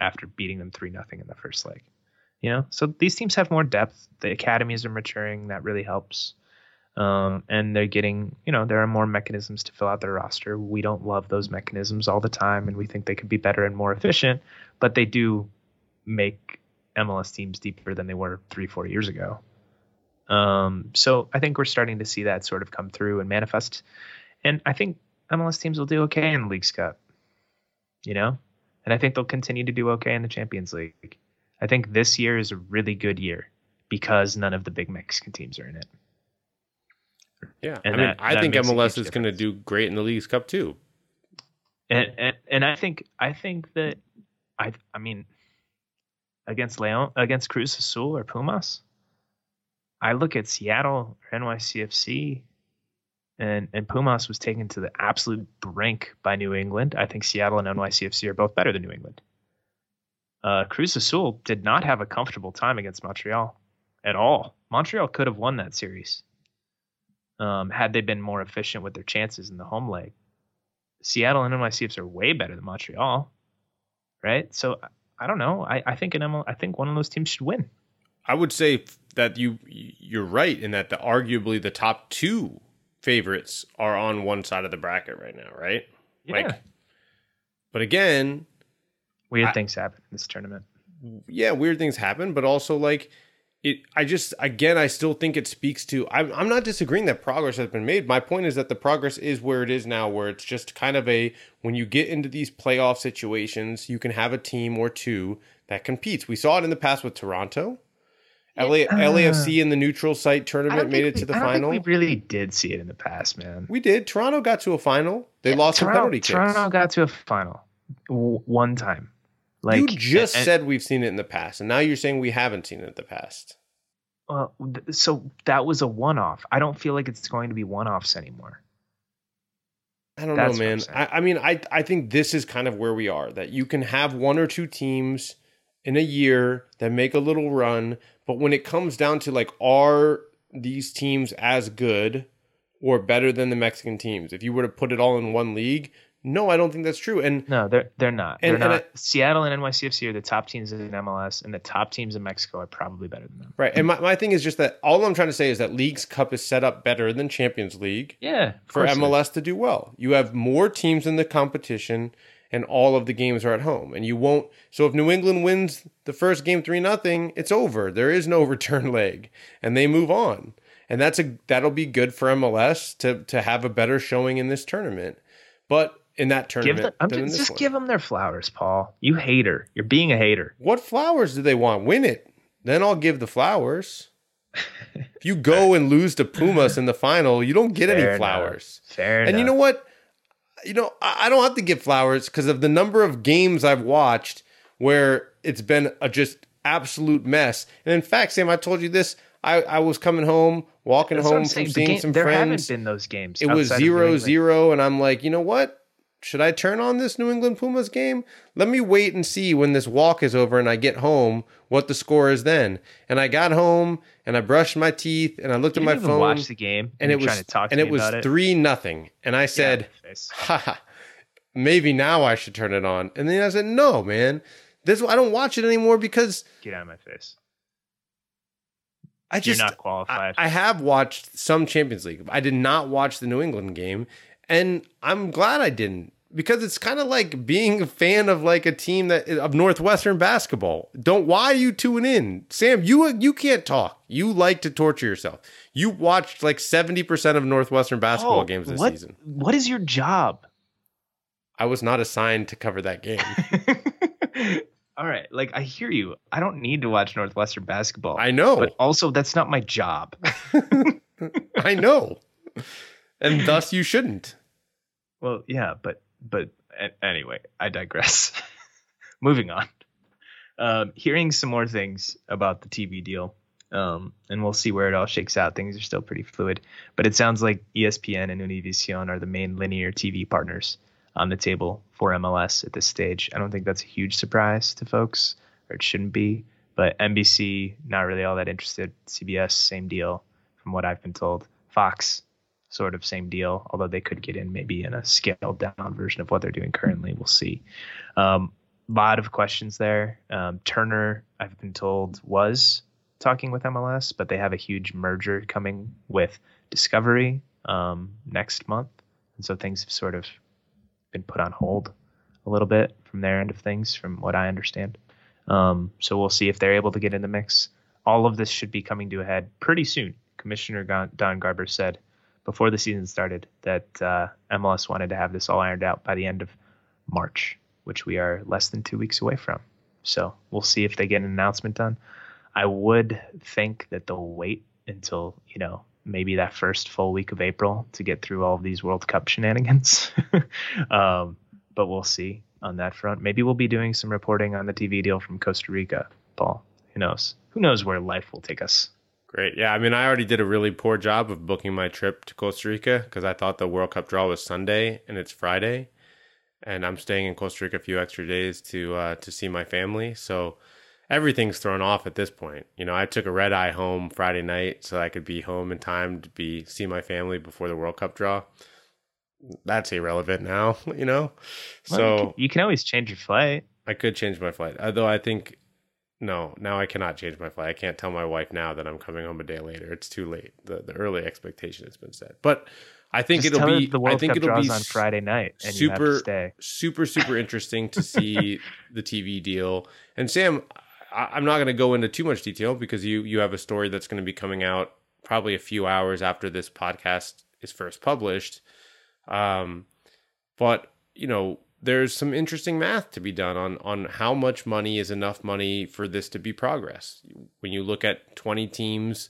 after beating them three nothing in the first leg. You know, so these teams have more depth. The academies are maturing. That really helps. Um, and they're getting, you know, there are more mechanisms to fill out their roster. We don't love those mechanisms all the time, and we think they could be better and more efficient, but they do make MLS teams deeper than they were three, four years ago. Um, so I think we're starting to see that sort of come through and manifest. And I think MLS teams will do okay in the Leagues Cup, you know, and I think they'll continue to do okay in the Champions League. I think this year is a really good year because none of the big Mexican teams are in it. Yeah, and I mean, that, I that think MLS is going to do great in the Leagues Cup too. And, and and I think I think that I I mean against Leon against Cruz Azul or Pumas, I look at Seattle or NYCFC, and and Pumas was taken to the absolute brink by New England. I think Seattle and NYCFC are both better than New England. Uh, Cruz Azul did not have a comfortable time against Montreal at all. Montreal could have won that series um, had they been more efficient with their chances in the home leg. Seattle and NYCFC are way better than Montreal, right? So I don't know. I, I think an ML, I think one of those teams should win. I would say that you you're right in that the arguably the top two favorites are on one side of the bracket right now, right? Yeah. Like, but again, Weird I, things happen in this tournament. Yeah, weird things happen, but also like it I just again I still think it speaks to I'm I'm not disagreeing that progress has been made. My point is that the progress is where it is now where it's just kind of a when you get into these playoff situations, you can have a team or two that competes. We saw it in the past with Toronto. Yeah. LA, uh, LAFC in the neutral site tournament made it to the final. we really did see it in the past, man. We did. Toronto got to a final. They yeah, lost Toronto, penalty kicks. Toronto got to a final one time. Like you just and, said, we've seen it in the past, and now you're saying we haven't seen it in the past. Well, so that was a one-off. I don't feel like it's going to be one-offs anymore. I don't That's know, man. I, I mean, I I think this is kind of where we are. That you can have one or two teams in a year that make a little run, but when it comes down to like, are these teams as good or better than the Mexican teams? If you were to put it all in one league, no, I don't think that's true. And no, they're they're not. And, they're not. I, Seattle and NYCFC are the top teams in MLS, and the top teams in Mexico are probably better than them. Right. And my, my thing is just that all I'm trying to say is that Leagues Cup is set up better than Champions League. Yeah. For MLS to do well, you have more teams in the competition, and all of the games are at home, and you won't. So if New England wins the first game three nothing, it's over. There is no return leg, and they move on. And that's a that'll be good for MLS to to have a better showing in this tournament. But in that tournament. Them, just, just give them their flowers, Paul. You hater. You're being a hater. What flowers do they want? Win it. Then I'll give the flowers. if you go and lose to Pumas in the final, you don't get Fair any flowers. Enough. Fair and enough. you know what? you know, I don't have to give flowers because of the number of games I've watched where it's been a just absolute mess. And in fact, Sam, I told you this. I, I was coming home, walking That's home from seeing game- some there friends. haven't been those games. it was outside of New zero zero, and I'm like, you know what? Should I turn on this New England Pumas game? Let me wait and see when this walk is over and I get home what the score is then. And I got home and I brushed my teeth and I looked You at my phone watch the game, and it was trying to talk to and it was it. three nothing. And I said, Get out of my face. haha, maybe now I should turn it on. And then I said, no, man, this I don't watch it anymore because Get out of my face. I You're just not I, qualified. I have watched some Champions League. I did not watch the New England game, and I'm glad I didn't because it's kind of like being a fan of like a team that of Northwestern basketball. Don't why are you tuning in, Sam? You you can't talk. You like to torture yourself. You watched like seventy percent of Northwestern basketball Oh, games this what, season. What is your job? I was not assigned to cover that game. All right, like I hear you. I don't need to watch Northwestern basketball. I know. but also that's not my job. I know, and thus you shouldn't. well, yeah, but but a- anyway, I digress. Moving on. Um, hearing some more things about the TV deal, um, and we'll see where it all shakes out. Things are still pretty fluid, but it sounds like ESPN and Univision are the main linear TV partners on the table for MLS at this stage. I don't think that's a huge surprise to folks, or it shouldn't be. But NBC, not really all that interested. CBS, same deal, from what I've been told. Fox, sort of same deal, although they could get in maybe in a scaled down version of what they're doing currently. We'll see. Um, lot of questions there. Um, Turner, I've been told, was talking with MLS, but they have a huge merger coming with Discovery um, next month, and so things have sort of been put on hold a little bit from their end of things, from what I understand. Um, so we'll see if they're able to get in the mix. All of this should be coming to a head pretty soon. Commissioner Don Garber said before the season started that uh, MLS wanted to have this all ironed out by the end of March, which we are less than two weeks away from. So we'll see if they get an announcement done. I would think that they'll wait until, you know, maybe that first full week of April to get through all of these World Cup shenanigans. um, but we'll see on that front. Maybe we'll be doing some reporting on the TV deal from Costa Rica, Paul. Who knows? Who knows where life will take us? Great. Yeah, I mean, I already did a really poor job of booking my trip to Costa Rica because I thought the World Cup draw was Sunday and it's Friday, and I'm staying in Costa Rica a few extra days to uh, to see my family. So everything's thrown off at this point. You know, I took a red eye home Friday night so I could be home in time to be see my family before the World Cup draw. That's irrelevant now. You know, Well, so you can, you can always change your flight. I could change my flight. Although I think no, now I cannot change my flight. I can't tell my wife now that I'm coming home a day later. It's too late. The the early expectation has been set. But I think Just it'll be the World I think Cup it'll be on Friday night, and you have to super super super interesting to see the TV deal. And Sam, I, I'm not going to go into too much detail because you you have a story that's going to be coming out probably a few hours after this podcast is first published. Um, but you know, there's some interesting math to be done on on how much money is enough money for this to be progress. When you look at 20 teams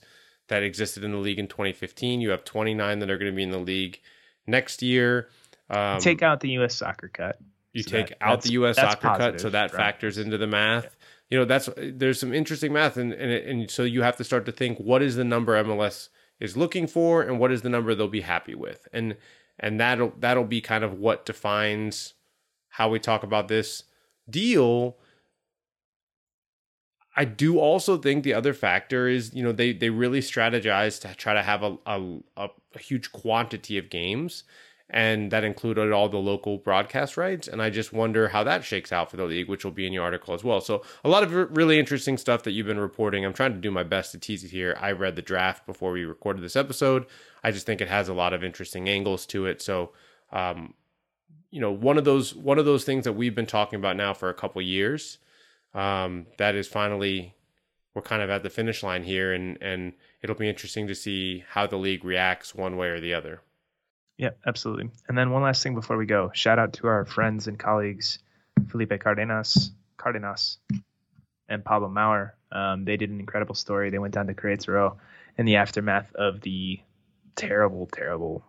that existed in the league in 2015, you have 29 that are going to be in the league next year. Um, Take out the U.S. soccer cut. you So take that- out the U.S. soccer cut, so that right? factors into the math. You know, that's there's some interesting math, and and, and so you have to start to think what is the number MLS is looking for, and what is the number they'll be happy with, and and that'll that'll be kind of what defines how we talk about this deal. I do also think the other factor is, you know, they they really strategize to try to have a a, a, huge quantity of games, and that included all the local broadcast rights. And I just wonder how that shakes out for the league, which will be in your article as well. So a lot of really interesting stuff that you've been reporting. I'm trying to do my best to tease it here. I read the draft before we recorded this episode. I just think it has a lot of interesting angles to it. So, um, you know, one of those one of those things that we've been talking about now for a couple years. Um, that is finally we're kind of at the finish line here, and and it'll be interesting to see how the league reacts one way or the other. Yeah, absolutely. And then one last thing before we go. Shout out to our friends and colleagues, Felipe Cardenas, Cardenas, and Pablo Maurer. Um, they did an incredible story. They went down to Querétaro in the aftermath of the terrible, terrible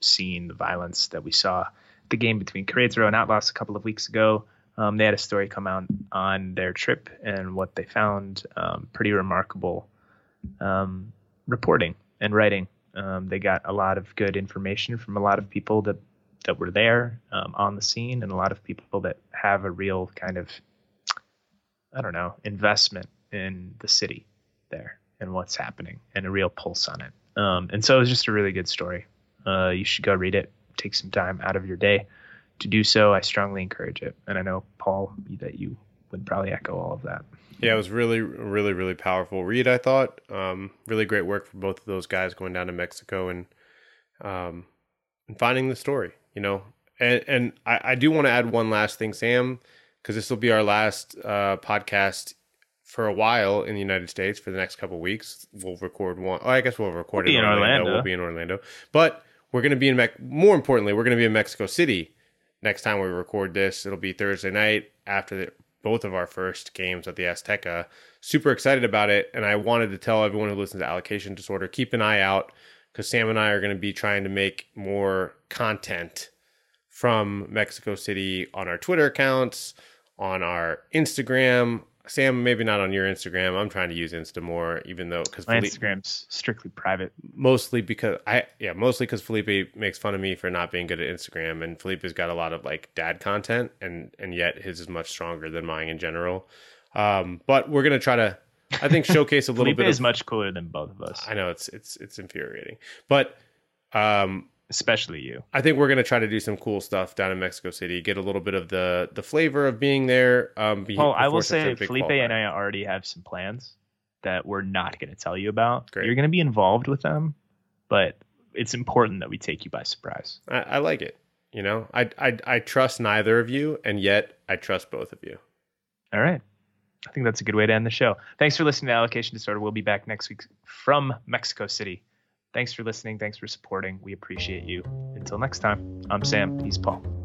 scene, the violence that we saw the game between Querétaro and Atlas a couple of weeks ago. Um, they had a story come out on their trip and what they found. Um, pretty remarkable um, reporting and writing. Um, they got a lot of good information from a lot of people that that were there um, on the scene, and a lot of people that have a real kind of, I don't know, investment in the city there and what's happening, and a real pulse on it. Um, and so it was just a really good story. Uh, you should go read it. Take some time out of your day to do so. I strongly encourage it, and I know Paul that you would probably echo all of that. Yeah, it was really, really, really powerful read. I thought um, really great work for both of those guys going down to Mexico and um, and finding the story. You know, and and I, I do want to add one last thing, Sam, because this will be our last uh, podcast for a while in the United States for the next couple weeks. We'll record one. Oh, I guess we'll record We'll in be in Orlando. Orlando. We'll be in Orlando, but we're going to be in. Mex- more importantly, we're going to be in Mexico City next time we record this. It'll be Thursday night after the, both of our first games at the Azteca. Super excited about it, and I wanted to tell everyone who listens to Allocation Disorder keep an eye out because Sam and I are going to be trying to make more content from Mexico City on our Twitter accounts, on our Instagram. Sam, maybe not on your Instagram. I'm trying to use Insta more, even though because My Instagram's strictly private. mostly because I yeah mostly because Felipe makes fun of me for not being good at Instagram, and Felipe's got a lot of like dad content, and and yet his is much stronger than mine in general. Um, but we're gonna try to, I think, showcase a little Felipe bit. is of, much cooler than both of us, I know it's it's it's infuriating, but um, especially you. I think we're gonna try to do some cool stuff down in Mexico City, get a little bit of the the flavor of being there. Um, be, Well, I will say Felipe and I already have some plans that we're not going to tell you about. Great. You're going to be involved with them, but it's important that we take you by surprise. I, I like it. You know, I, I I trust neither of you, and yet I trust both of you. All right. I think that's a good way to end the show. Thanks for listening to Allocation Disorder. We'll be back next week from Mexico City. Thanks for listening. Thanks for supporting. We appreciate you. Until next time, I'm Sam. He's Paul.